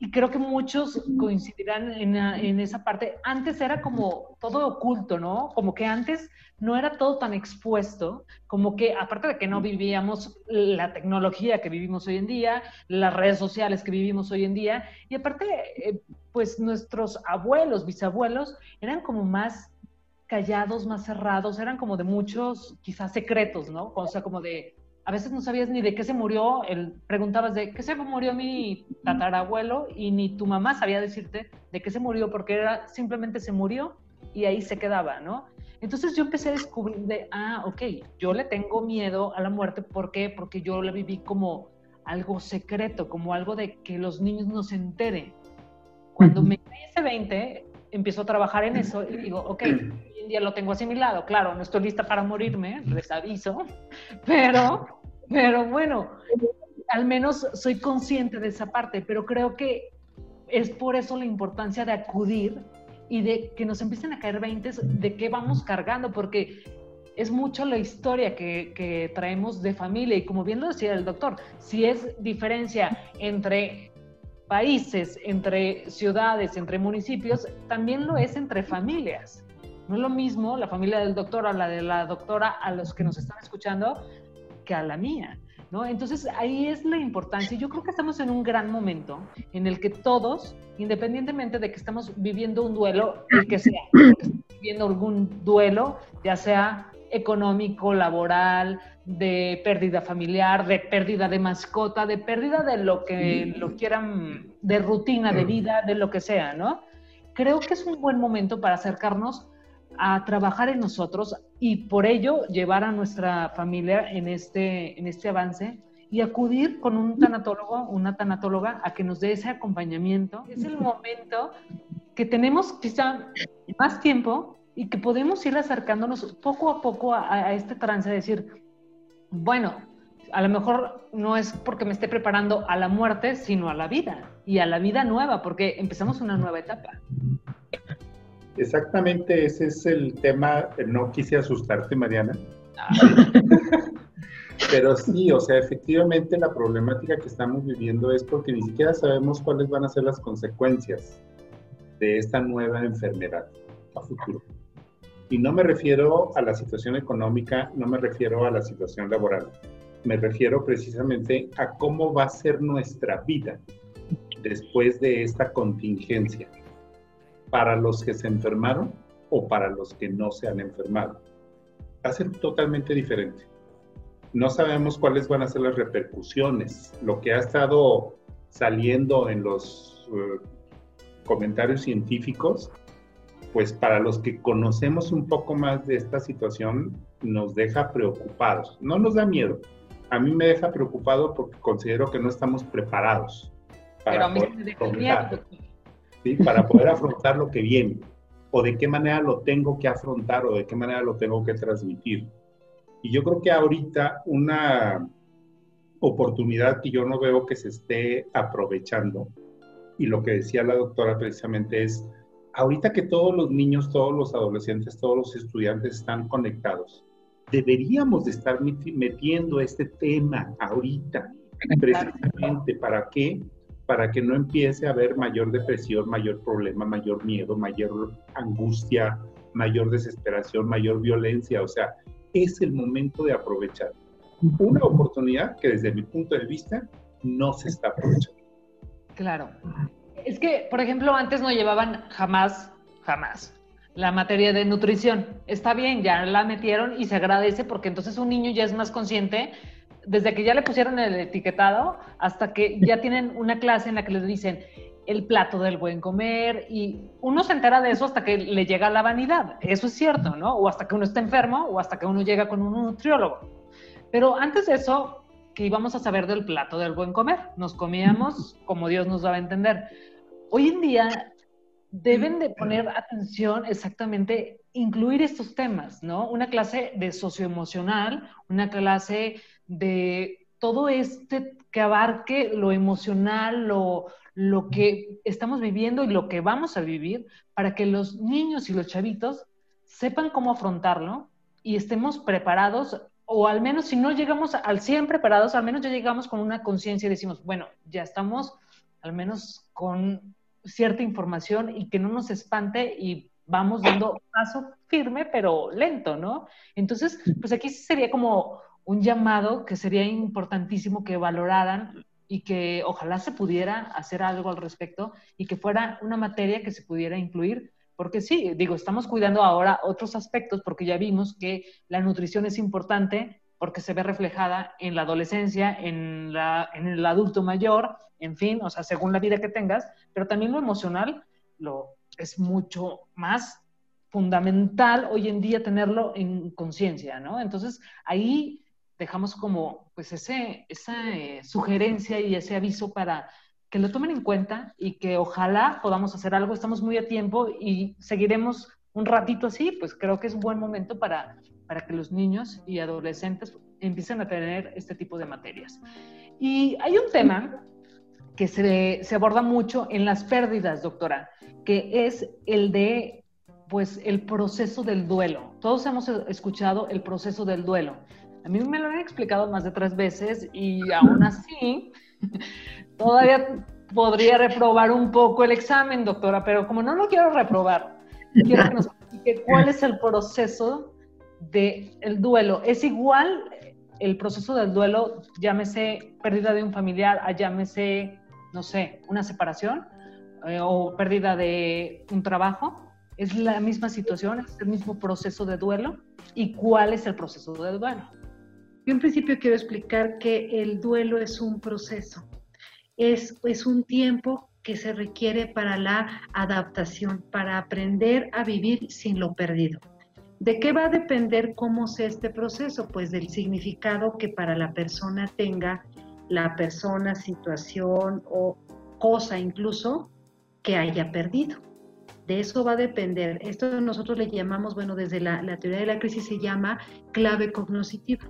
y creo que muchos coincidirán en, en, esa parte. Antes era como todo oculto, ¿no? Como que antes no era todo tan expuesto, como que aparte de que no vivíamos la tecnología que vivimos hoy en día, las redes sociales que vivimos hoy en dy y aparte, eh, pues nuestros abuelos, bisabuelos, eran como más callados, más cerrados, eran como de muchos, quizás secretos, ¿no? O sea, como de, a veces no sabías ni de qué se murió, el, preguntabas de qué se murió mi tatarabuelo y ni tu mamá sabía decirte de qué se murió porque era simplemente se murió y ahí se quedaba, ¿no? Entonces yo empecé a descubrir de, ah, ok, yo le tengo miedo a la muerte, ¿por qué? Porque yo la viví como algo secreto, como algo de que los niños no se enteren. Cuando me caí ese 20, empiezo a trabajar en eso y digo, ok, hoy en día lo tengo asimilado, claro, no estoy lista para morirme, les aviso, pero pero bueno, al menos soy consciente de esa parte, pero creo que es por eso la importancia de acudir y de que nos empiecen a caer veintes de qué vamos cargando, porque es mucho la historia que, que, traemos de familia y como bien lo decía el doctor, si es diferencia entre países, entre ciudades, entre municipios, también lo es entre familias. No es lo mismo la familia del doctor a la de la doctora a los que nos están escuchando que a la mía, ¿no? Entonces ahí es la importancia. Yo creo que estamos en un gran momento en el que todos, independientemente de que estamos viviendo un duelo, el que sea, viviendo algún duelo, ya sea económico, laboral, de pérdida familiar, de pérdida de mascota, de pérdida de lo que lo quieran, de rutina de vida, de lo que sea, ¿no? Creo que es un buen momento para acercarnos a trabajar en nosotros y por ello llevar a nuestra familia en este, en este avance y acudir con un tanatólogo, una tanatóloga, a que nos dé ese acompañamiento. Es el momento que tenemos quizá más tiempo y que podemos ir acercándonos poco a poco a, a este trance, de decir, bueno, a lo mejor no es porque me esté preparando a la muerte, sino a la vida y a la vida nueva, porque empezamos una nueva etapa. Exactamente ese es el tema. No quise asustarte, Mariana. Pero sí, o sea, efectivamente la problemática que estamos viviendo es porque ni siquiera sabemos cuáles van a ser las consecuencias de esta nueva enfermedad a futuro. Y no me refiero a la situación económica, no me refiero a la situación laboral, me refiero precisamente a cómo va a ser nuestra vida después de esta contingencia para los que se enfermaron o para los que no se han enfermado. Va a ser totalmente diferente. No sabemos cuáles van a ser las repercusiones. Lo que ha estado saliendo en los eh, comentarios científicos, pues para los que conocemos un poco más de esta situación, nos deja preocupados. No nos da miedo. A mí me deja preocupado porque considero que no estamos preparados para Pero a mí me para poder afrontar lo que viene, o de qué manera lo tengo que afrontar, o de qué manera lo tengo que transmitir. Y yo creo que ahorita una oportunidad que yo no veo que se esté aprovechando, y lo que decía la doctora precisamente es, ahorita que todos los niños, todos los adolescentes, todos los estudiantes están conectados, deberíamos de estar metiendo este tema ahorita, precisamente para que para que no empiece a haber mayor depresión, mayor problema, mayor miedo, mayor angustia, mayor desesperación, mayor violencia. O sea, es el momento de aprovechar una oportunidad que desde mi punto de vista no se está aprovechando. Claro. Es que, por ejemplo, antes no llevaban jamás, jamás la materia de nutrición. Está bien, ya la metieron y se agradece porque entonces un niño ya es más consciente desde que ya le pusieron el etiquetado hasta que ya tienen una clase en la que les dicen el plato del buen comer y uno se entera de eso hasta que le llega la vanidad. Eso es cierto, ¿no? O hasta que uno está enfermo o hasta que uno llega con un nutriólogo. Pero antes de eso, que íbamos a saber del plato del buen comer. Nos comíamos como Dios nos daba a entender. Hoy en día deben de poner atención exactamente, incluir estos temas, ¿no? Una clase de socioemocional, una clase de todo este que abarque lo emocional, lo, lo que estamos viviendo y lo que vamos a vivir, para que los niños y los chavitos sepan cómo afrontarlo y estemos preparados, o al menos si no llegamos al 100 preparados, al menos ya llegamos con una conciencia y decimos, bueno, ya estamos al menos con cierta información y que no nos espante y vamos dando paso firme pero lento, ¿no? Entonces, pues aquí sería como un llamado que sería importantísimo que valoraran y que ojalá se pudiera hacer algo al respecto y que fuera una materia que se pudiera incluir, porque sí, digo, estamos cuidando ahora otros aspectos porque ya vimos que la nutrición es importante porque se ve reflejada en la adolescencia, en, la, en el adulto mayor, en fin, o sea, según la vida que tengas, pero también lo emocional lo, es mucho más fundamental hoy en día tenerlo en conciencia, ¿no? Entonces, ahí dejamos como, pues, ese, esa eh, sugerencia y ese aviso para que lo tomen en cuenta y que ojalá podamos hacer algo. Estamos muy a tiempo y seguiremos un ratito así, pues creo que es un buen momento para, para que los niños y adolescentes empiecen a tener este tipo de materias. Y hay un tema que se, se, aborda mucho en las pérdidas, doctora, que es el de, pues, el proceso del duelo. Todos hemos escuchado el proceso del duelo. A mí me lo han explicado más de tres veces y aún así todavía podría reprobar un poco el examen, doctora, pero como no lo quiero reprobar, quiero que nos explique cuál es el proceso del el duelo. ¿Es igual el proceso del duelo, llámese pérdida de un familiar, llámese no sé, una separación eh, o pérdida de un trabajo, es la misma situación, es el mismo proceso de duelo. ¿Y cuál es el proceso de duelo? Yo en principio quiero explicar que el duelo es un proceso, es, es un tiempo que se requiere para la adaptación, para aprender a vivir sin lo perdido. ¿De qué va a depender cómo sea este proceso? Pues del significado que para la persona tenga la persona, situación o cosa incluso que haya perdido. De eso va a depender. Esto nosotros le llamamos, bueno, desde la, teoría de la crisis se llama clave cognoscitiva,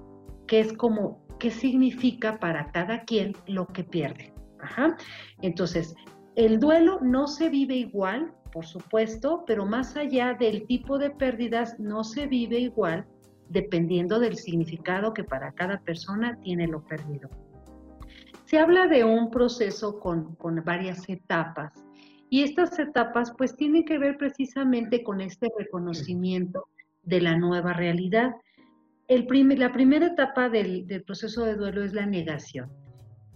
que es como qué significa para cada quien lo que pierde. Entonces, el duelo no se vive igual, por supuesto, pero más allá del tipo de pérdidas, no se vive igual dependiendo del significado que para cada persona tiene lo perdido. Se habla de un proceso con, varias etapas y estas etapas pues tienen que ver precisamente con este reconocimiento de la nueva realidad. La primera etapa del, del proceso de duelo es la negación.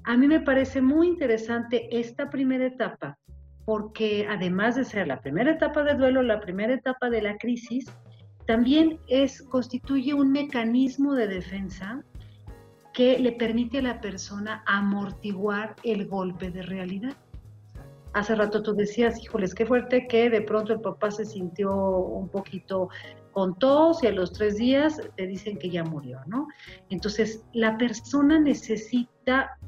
A mí me parece muy interesante esta primera etapa porque además de ser la primera etapa de duelo, la primera etapa de la crisis, también es, constituye un mecanismo de defensa que le permite a la persona amortiguar el golpe de realidad. Hace rato tú decías, híjoles, qué fuerte que de pronto el papá se sintió un poquito con tos y a los tres días te dicen que ya murió, ¿no? Entonces, la persona necesita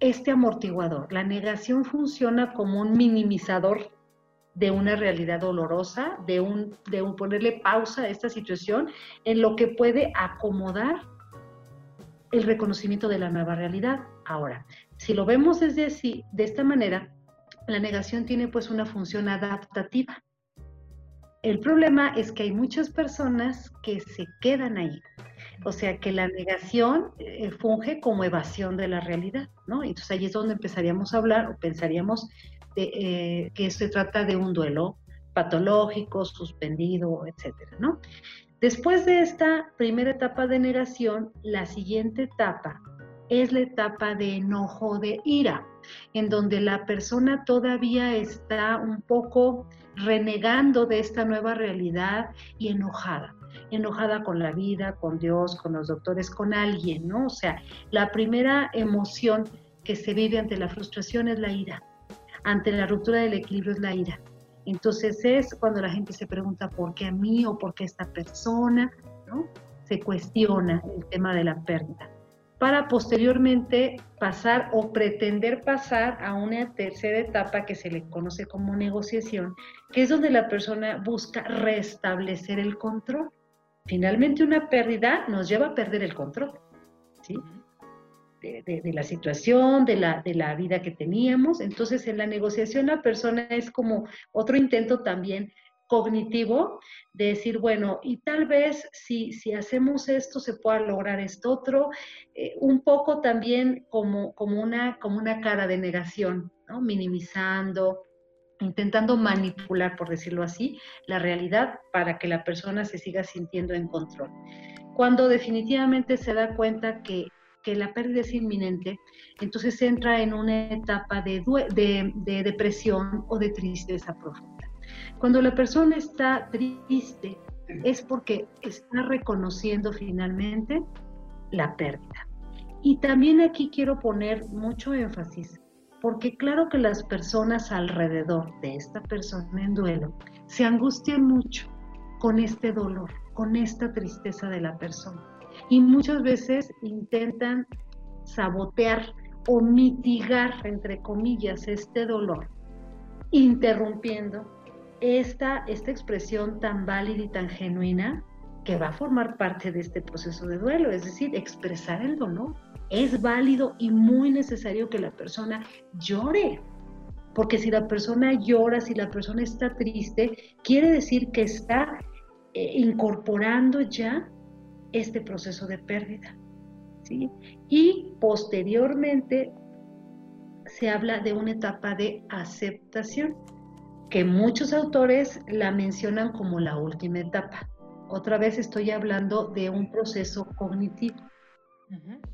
este amortiguador. La negación funciona como un minimizador de una realidad dolorosa, de un, de un ponerle pausa a esta situación en lo que puede acomodar el reconocimiento de la nueva realidad. Ahora, si lo vemos desde así, de esta manera, la negación tiene pues una función adaptativa. El problema es que hay muchas personas que se quedan ahí. O sea que la negación eh, funge como evasión de la realidad, ¿no? Entonces ahí es donde empezaríamos a hablar o pensaríamos eh, que se trata de un duelo patológico, suspendido, etcétera, ¿no? Después de esta primera etapa de negación, la siguiente etapa es la etapa de enojo, de ira, en donde la persona todavía está un poco renegando de esta nueva realidad y enojada, enojada con la vida, con Dios, con los doctores, con alguien, ¿no? O sea, la primera emoción que se vive ante la frustración es la ira, ante la ruptura del equilibrio es la ira. Entonces es cuando la gente se pregunta por qué a mí o por qué a esta persona, ¿no? Se cuestiona el tema de la pérdida. Para posteriormente pasar o pretender pasar a una tercera etapa que se le conoce como negociación, que es donde la persona busca restablecer el control. Finalmente una pérdida nos lleva a perder el control, ¿sí? De, la situación, de la, de la vida que teníamos. Entonces, en la negociación la persona es como otro intento también cognitivo de decir, bueno, y tal vez si, si hacemos esto se pueda lograr esto otro, eh, un poco también como, como, una, como una cara de negación, minimizando, intentando manipular, por decirlo así, la realidad para que la persona se siga sintiendo en control. Cuando definitivamente se da cuenta que, que la pérdida es inminente, entonces entra en una etapa de, de depresión o de tristeza profunda. Cuando la persona está triste es porque está reconociendo finalmente la pérdida. Y también aquí quiero poner mucho énfasis, porque claro que las personas alrededor de esta persona en duelo se angustian mucho con este dolor, con esta tristeza de la persona. Y muchas veces intentan sabotear o mitigar, entre comillas, este dolor, interrumpiendo esta, esta expresión tan válida y tan genuina que va a formar parte de este proceso de duelo, es decir, expresar el dolor. Es válido y muy necesario que la persona llore, porque si la persona llora, si la persona está triste, quiere decir que está eh, incorporando ya este proceso de pérdida. ¿sí? Y posteriormente se habla de una etapa de aceptación que muchos autores la mencionan como la última etapa. Otra vez estoy hablando de un proceso cognitivo.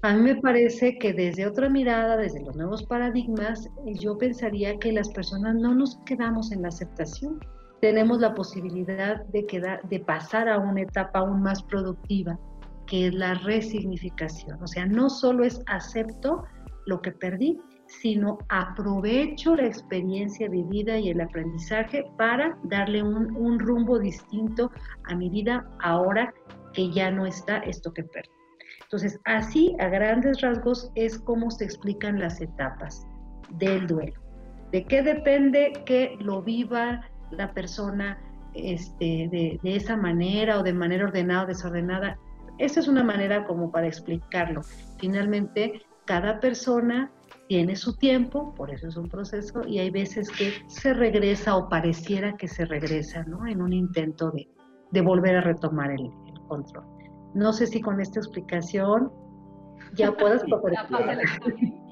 A mí me parece que desde otra mirada, desde los nuevos paradigmas, yo pensaría que las personas no nos quedamos en la aceptación. Tenemos la posibilidad de, quedar, de pasar a una etapa aún más productiva, que es la resignificación. O sea, no solo es acepto lo que perdí, sino aprovecho la experiencia vivida y el aprendizaje para darle un, rumbo distinto a mi vida ahora que ya no está esto que perdí. Entonces, así a grandes rasgos es como se explican las etapas del duelo. ¿De qué depende que lo viva la persona este, de, de, esa manera o de manera ordenada o desordenada? Esa es una manera como para explicarlo. Finalmente, cada persona tiene su tiempo, por eso es un proceso, y hay veces que se regresa o pareciera que se regresa, ¿no? En un intento de, de volver a retomar el, control. No sé si con esta explicación ya puedes pasar pues,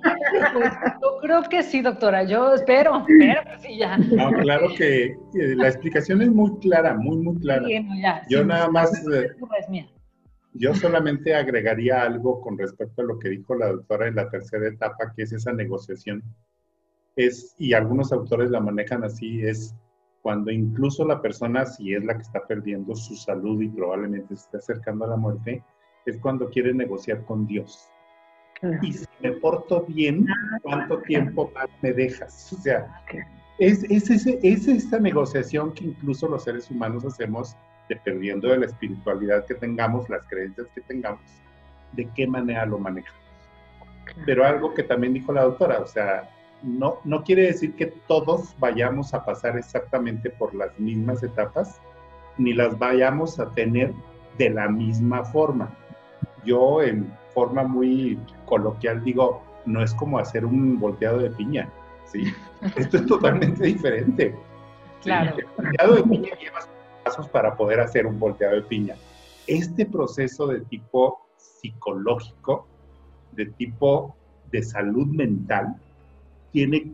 yo creo que sí, doctora. Yo espero, espero que sí ya. No, claro que la explicación es muy clara, muy, muy clara. yo nada más. Eh, es mía. Yo solamente agregaría algo con respecto a lo que dijo la doctora en la tercera etapa, que es esa negociación. Es, y algunos autores la manejan así, es cuando incluso la persona, si es la que está perdiendo su salud y probablemente se está acercando a la muerte, es cuando quiere negociar con Dios. Y si me porto bien, ¿cuánto tiempo más me dejas? O sea, es, es, es esta negociación que incluso los seres humanos hacemos dependiendo de la espiritualidad que tengamos, las creencias que tengamos, de qué manera lo manejamos. Pero algo que también dijo la doctora, o sea, no, no quiere decir que todos vayamos a pasar exactamente por las mismas etapas, ni las vayamos a tener de la misma forma. Yo en forma muy coloquial digo, no es como hacer un volteado de piña, ¿sí? Esto es totalmente diferente. Claro. El volteado de piña lleva pasos para poder hacer un volteado de piña. Este proceso de tipo psicológico, de tipo de salud mental, tiene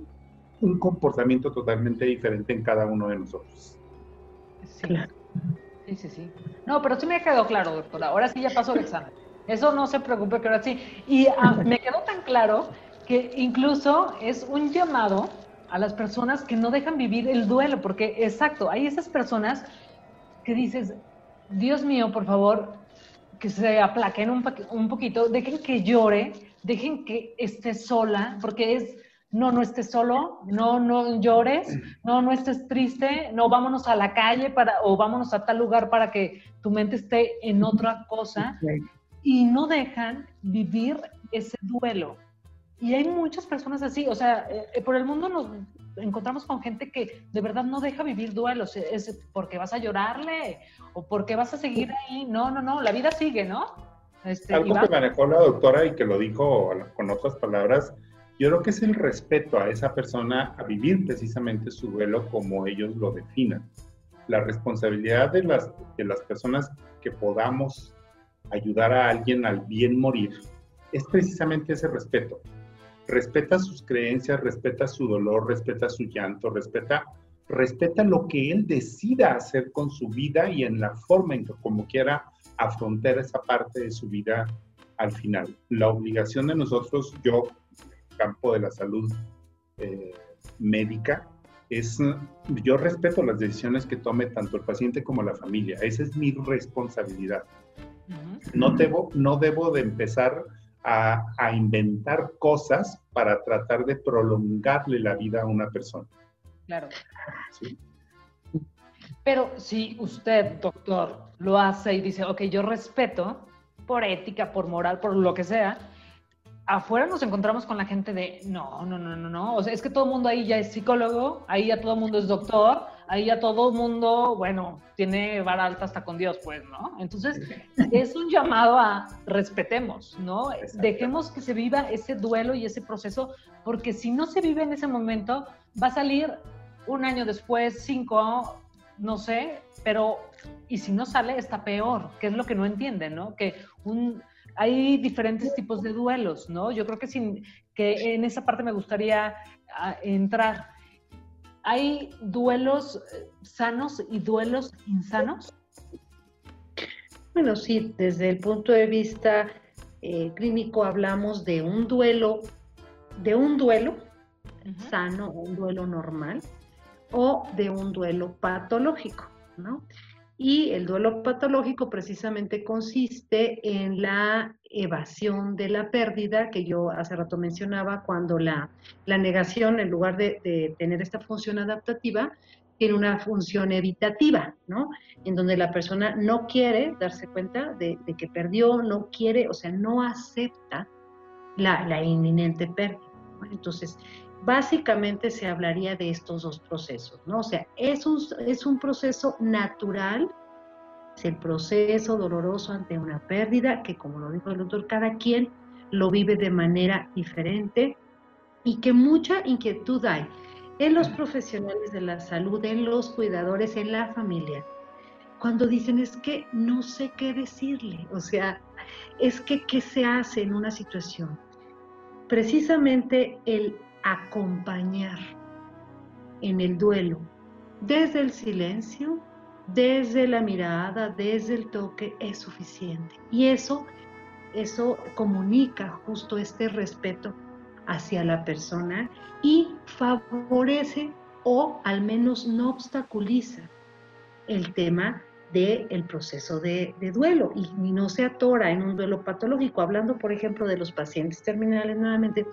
un comportamiento totalmente diferente en cada uno de nosotros. Sí, sí, sí. sí. No, pero sí me quedó claro, doctora. Ahora sí ya pasó el examen. Eso no se preocupe que ahora sí. Y ah, me quedó tan claro que incluso es un llamado a las personas que no dejan vivir el duelo, porque exacto, hay esas personas que dices, Dios mío, por favor, que se aplaquen un, un poquito, dejen que llore, dejen que esté sola, porque es, no, no estés solo, no, no llores, no, no estés triste, no, vámonos a la calle para, o vámonos a tal lugar para que tu mente esté en otra cosa. Y no dejan vivir ese duelo. Y hay muchas personas así, o sea, eh, por el mundo nos encontramos con gente que de verdad no deja vivir duelos, es porque vas a llorarle o porque vas a seguir ahí. No, no, no, la vida sigue, ¿no? Este, Algo que manejó la doctora y que lo dijo con otras palabras, yo creo que es el respeto a esa persona a vivir precisamente su duelo como ellos lo definan. La responsabilidad de las, de las personas que podamos ayudar a alguien al bien morir es precisamente ese respeto respeta sus creencias, respeta su dolor, respeta su llanto, respeta, respeta lo que él decida hacer con su vida y en la forma en que como quiera afrontar esa parte de su vida al final. La obligación de nosotros, yo, campo de la salud eh, médica, es, yo respeto las decisiones que tome tanto el paciente como la familia. Esa es mi responsabilidad. No debo, no debo de empezar a, inventar cosas para tratar de prolongarle la vida a una persona. Claro. Pero si usted, doctor, lo hace y dice, ok, yo respeto por ética, por moral, por lo que sea, afuera nos encontramos con la gente de, no, no, no, no, no, o sea, es que todo el mundo ahí ya es psicólogo, ahí ya todo el mundo es doctor, ahí ya todo mundo, bueno, tiene vara alta hasta con Dios, pues, ¿no? Entonces, es un llamado a respetemos, ¿no? Dejemos que se viva ese duelo y ese proceso, porque si no se vive en ese momento, va a salir un año después, cinco, no sé, pero, y si no sale, está peor, que es lo que no entienden, ¿no? Que un hay diferentes tipos de duelos, ¿no? Yo creo que, sin, que en esa parte me gustaría ah, entrar. ¿Hay duelos eh, sanos y duelos insanos? Bueno, sí, desde el punto de vista eh, clínico hablamos de un duelo, de un duelo sano, un duelo normal, o de un duelo patológico, ¿no? Y el duelo patológico precisamente consiste en la evasión de la pérdida que yo hace rato mencionaba, cuando la, negación, en lugar de, tener esta función adaptativa, tiene una función evitativa, ¿no? En donde la persona no quiere darse cuenta de, que perdió, no quiere, o sea, no acepta la, inminente pérdida. Entonces, básicamente se hablaría de estos dos procesos, ¿no? O sea, es un, es un proceso natural, es el proceso doloroso ante una pérdida, que como lo dijo el doctor, cada quien lo vive de manera diferente y que mucha inquietud hay en los profesionales de la salud, en los cuidadores, en la familia. Cuando dicen es que no sé qué decirle, o sea, es que qué se hace en una situación. Precisamente el acompañar en el duelo, desde el silencio, desde la mirada, desde el toque, es suficiente. Y eso, eso comunica justo este respeto hacia la persona y favorece o al menos no obstaculiza el tema del proceso de, duelo y, y, no se atora en un duelo patológico. Hablando, por ejemplo, de los pacientes terminales, nuevamente,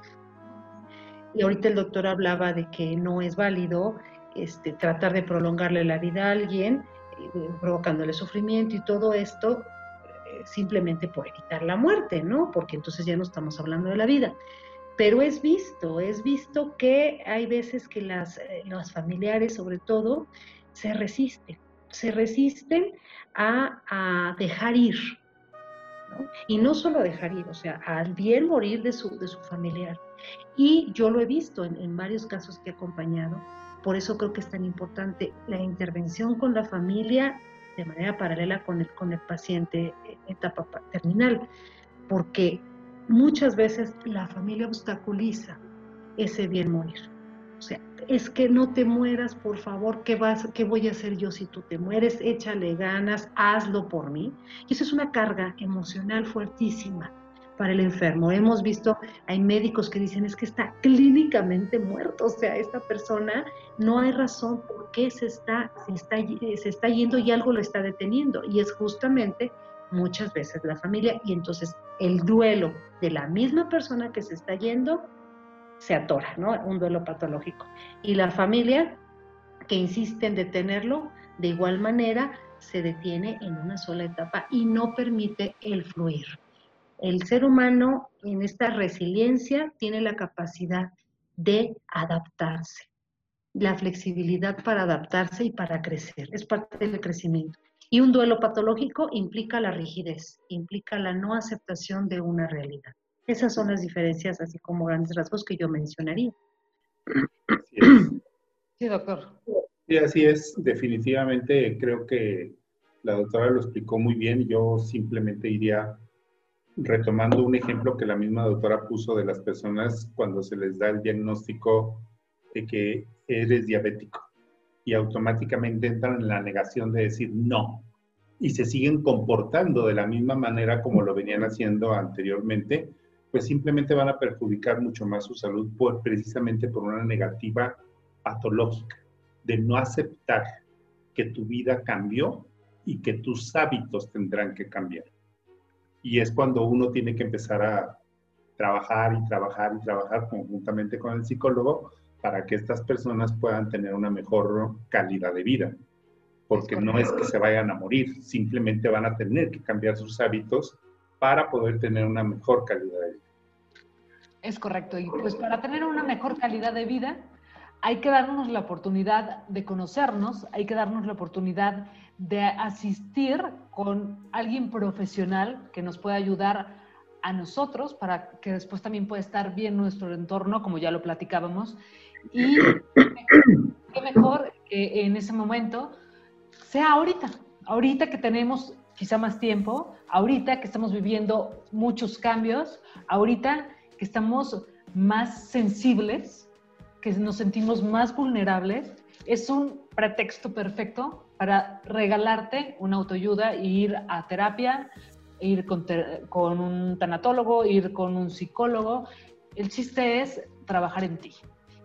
y ahorita el doctor hablaba de que no es válido este, tratar de prolongarle la vida a alguien, eh, provocándole sufrimiento y todo esto eh, simplemente por evitar la muerte, ¿no? Porque entonces ya no estamos hablando de la vida. Pero es visto, es visto que hay veces que las, eh, los familiares, sobre todo, se resisten, se resisten a, a dejar ir, ¿no? Y no solo dejar ir, o sea, al bien morir de su, de su familiar. Y yo lo he visto en, varios casos que he acompañado. Por eso creo que es tan importante la intervención con la familia de manera paralela con el, con el paciente en etapa terminal, porque muchas veces la familia obstaculiza ese bien morir. O sea, es que no te mueras, por favor, ¿qué, vas, ¿qué voy a hacer yo si tú te mueres? Échale ganas, hazlo por mí. Y eso es una carga emocional fuertísima para el enfermo. Hemos visto, hay médicos que dicen es que está clínicamente muerto, o sea, esta persona no hay razón por qué se está, se está, se está yendo y algo lo está deteniendo. Y es justamente muchas veces la familia. Y entonces el duelo de la misma persona que se está yendo se atora, ¿no? Un duelo patológico. Y la familia que insiste en detenerlo, de igual manera se detiene en una sola etapa y no permite el fluir el ser humano en esta resiliencia tiene la capacidad de adaptarse, la flexibilidad para adaptarse y para crecer, es parte del crecimiento. Y un duelo patológico implica la rigidez, implica la no aceptación de una realidad. Esas son las diferencias, así como grandes rasgos que yo mencionaría. Sí, doctor. Sí, así es. Definitivamente creo que la doctora lo explicó muy bien. Yo simplemente iría retomando un ejemplo que la misma doctora puso de las personas cuando se les da el diagnóstico de que eres diabético y automáticamente entran en la negación de decir no y se siguen comportando de la misma manera como lo venían haciendo anteriormente, pues simplemente van a perjudicar mucho más su salud por, precisamente por una negativa patológica de no aceptar que tu vida cambió y que tus hábitos tendrán que cambiar. Y es cuando uno tiene que empezar a trabajar y trabajar y trabajar conjuntamente con el psicólogo para que estas personas puedan tener una mejor calidad de vida. Porque no es que se vayan a morir, simplemente van a tener que cambiar sus hábitos para poder tener una mejor calidad de vida. Es correcto. Y pues para tener una mejor calidad de vida, hay que darnos la oportunidad de conocernos, hay que darnos la oportunidad de asistir con alguien profesional que nos pueda ayudar a nosotros para que después también pueda estar bien nuestro entorno, como ya lo platicábamos. Y qué mejor que en ese momento sea ahorita, ahorita que tenemos quizá más tiempo, ahorita que estamos viviendo muchos cambios, ahorita que estamos más sensibles, que nos sentimos más vulnerables, es un pretexto perfecto para regalarte una autoayuda e ir a terapia, ir con, con un tanatólogo, ir con un psicólogo. El chiste es trabajar en ti.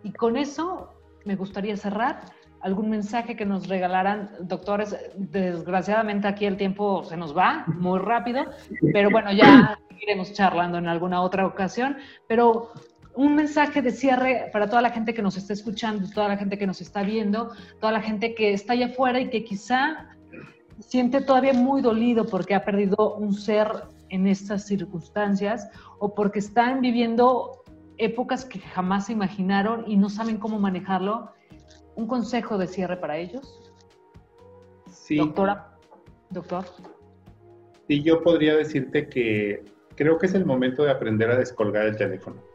Y con eso me gustaría cerrar. ¿Algún mensaje que nos regalaran, doctores? Desgraciadamente aquí el tiempo se nos va muy rápido, pero bueno, ya iremos charlando en alguna otra ocasión. Pero un mensaje de cierre para toda la gente que nos está escuchando, toda la gente que nos está viendo, toda la gente que está allá afuera y que quizá siente todavía muy dolido porque ha perdido un ser en estas circunstancias o porque están viviendo épocas que jamás se imaginaron y no saben cómo manejarlo. ¿Un consejo de cierre para ellos? Sí. Doctora, doctor. Sí, yo podría decirte que creo que es el momento de aprender a descolgar el teléfono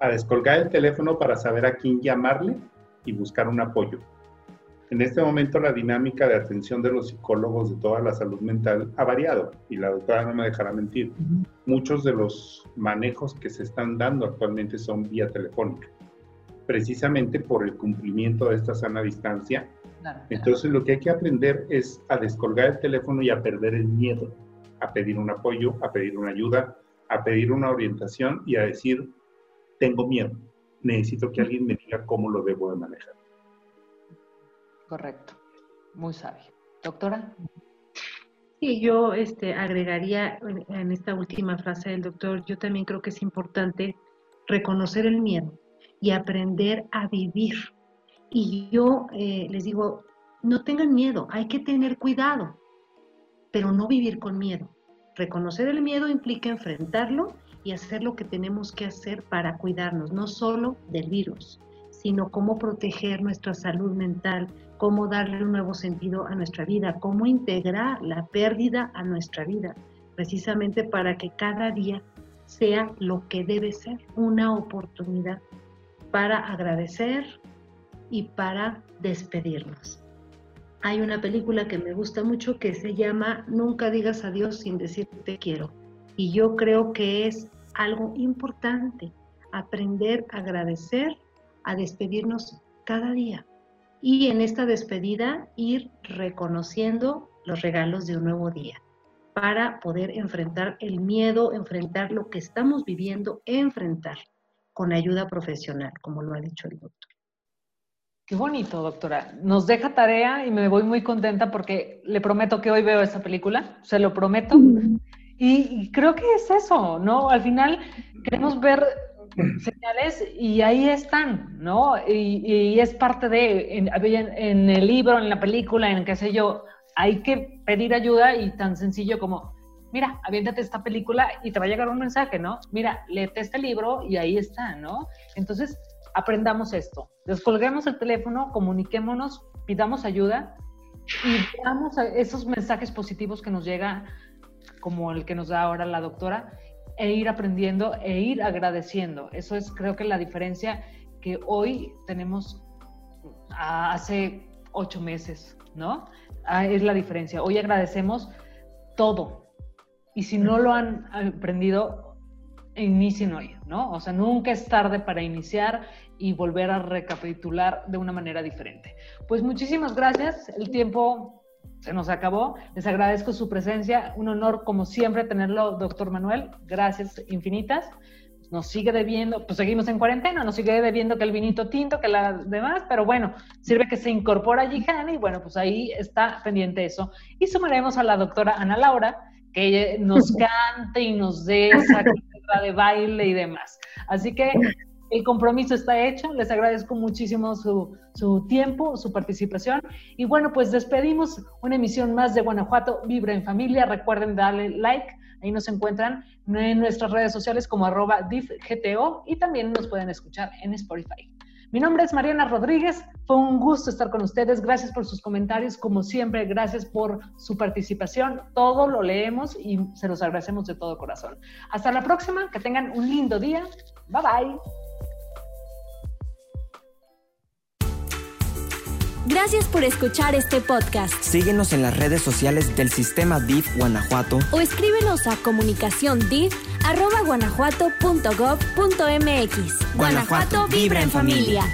a descolgar el teléfono para saber a quién llamarle y buscar un apoyo. En este momento la dinámica de atención de los psicólogos de toda la salud mental ha variado y la doctora no me dejará mentir. Muchos de los manejos que se están dando actualmente son vía telefónica, precisamente por el cumplimiento de esta sana distancia. Entonces lo que hay que aprender es a descolgar el teléfono y a perder el miedo, a pedir un apoyo, a pedir una ayuda, a pedir una orientación y a decir, tengo miedo, necesito que alguien me diga cómo lo debo de manejar. Correcto, muy sabio. Doctora. Sí, yo este, agregaría en esta última frase del doctor, yo también creo que es importante reconocer el miedo y aprender a vivir. Y yo eh, les digo, no tengan miedo, hay que tener cuidado, pero no vivir con miedo. Reconocer el miedo implica enfrentarlo y hacer lo que tenemos que hacer para cuidarnos, no solo del virus, sino cómo proteger nuestra salud mental, cómo darle un nuevo sentido a nuestra vida, cómo integrar la pérdida a nuestra vida, precisamente para que cada día sea lo que debe ser, una oportunidad para agradecer y para despedirnos. Hay una película que me gusta mucho que se llama Nunca digas adiós sin decir te quiero. Y yo creo que es algo importante, aprender a agradecer, a despedirnos cada día. Y en esta despedida ir reconociendo los regalos de un nuevo día para poder enfrentar el miedo, enfrentar lo que estamos viviendo, enfrentar con ayuda profesional, como lo ha dicho el doctor. Qué bonito, doctora. Nos deja tarea y me voy muy contenta porque le prometo que hoy veo esa película, se lo prometo. Y, creo que es eso, ¿no? Al final queremos ver señales y ahí están, ¿no? Y, es parte de, en, el libro, en la película, en qué sé yo, hay que pedir ayuda y tan sencillo como mira, aviéntate esta película y te va a llegar un mensaje, ¿no? Mira, léete este libro y ahí está, ¿no? Entonces, aprendamos esto. Descolguemos el teléfono, comuniquémonos, pidamos ayuda y veamos esos mensajes positivos que nos llega, como el que nos da ahora la doctora, e ir aprendiendo e ir agradeciendo. Eso es, creo que la diferencia que hoy tenemos hace ocho meses, ¿no? Ah, es la diferencia. Hoy agradecemos todo. Y si no lo han aprendido, inicien hoy, ¿no? O sea, nunca es tarde para iniciar y volver a recapitular de una manera diferente. Pues muchísimas gracias. El tiempo se nos acabó. Les agradezco su presencia. Un honor, como siempre, tenerlo, doctor Manuel. Gracias infinitas nos sigue debiendo, pues seguimos en cuarentena, nos sigue debiendo que el vinito tinto, que las demás, pero bueno, sirve que se incorpora Gijana y bueno, pues ahí está pendiente eso. Y sumaremos a la doctora Ana Laura, que nos cante y nos dé esa de baile y demás. Así que el compromiso está hecho, les agradezco muchísimo su, su tiempo, su participación y bueno, pues despedimos una emisión más de Guanajuato Vibra en Familia. Recuerden darle like Ahí nos encuentran en nuestras redes sociales como arroba diffgto y también nos pueden escuchar en Spotify. Mi nombre es Mariana Rodríguez, fue un gusto estar con ustedes, gracias por sus comentarios, como siempre, gracias por su participación, todo lo leemos y se los agradecemos de todo corazón. Hasta la próxima, que tengan un lindo día, bye bye. Gracias por escuchar este podcast. Síguenos en las redes sociales del Sistema DIF Guanajuato o escríbenos a comunicación guanajuato.gov.mx. Guanajuato vibra en familia.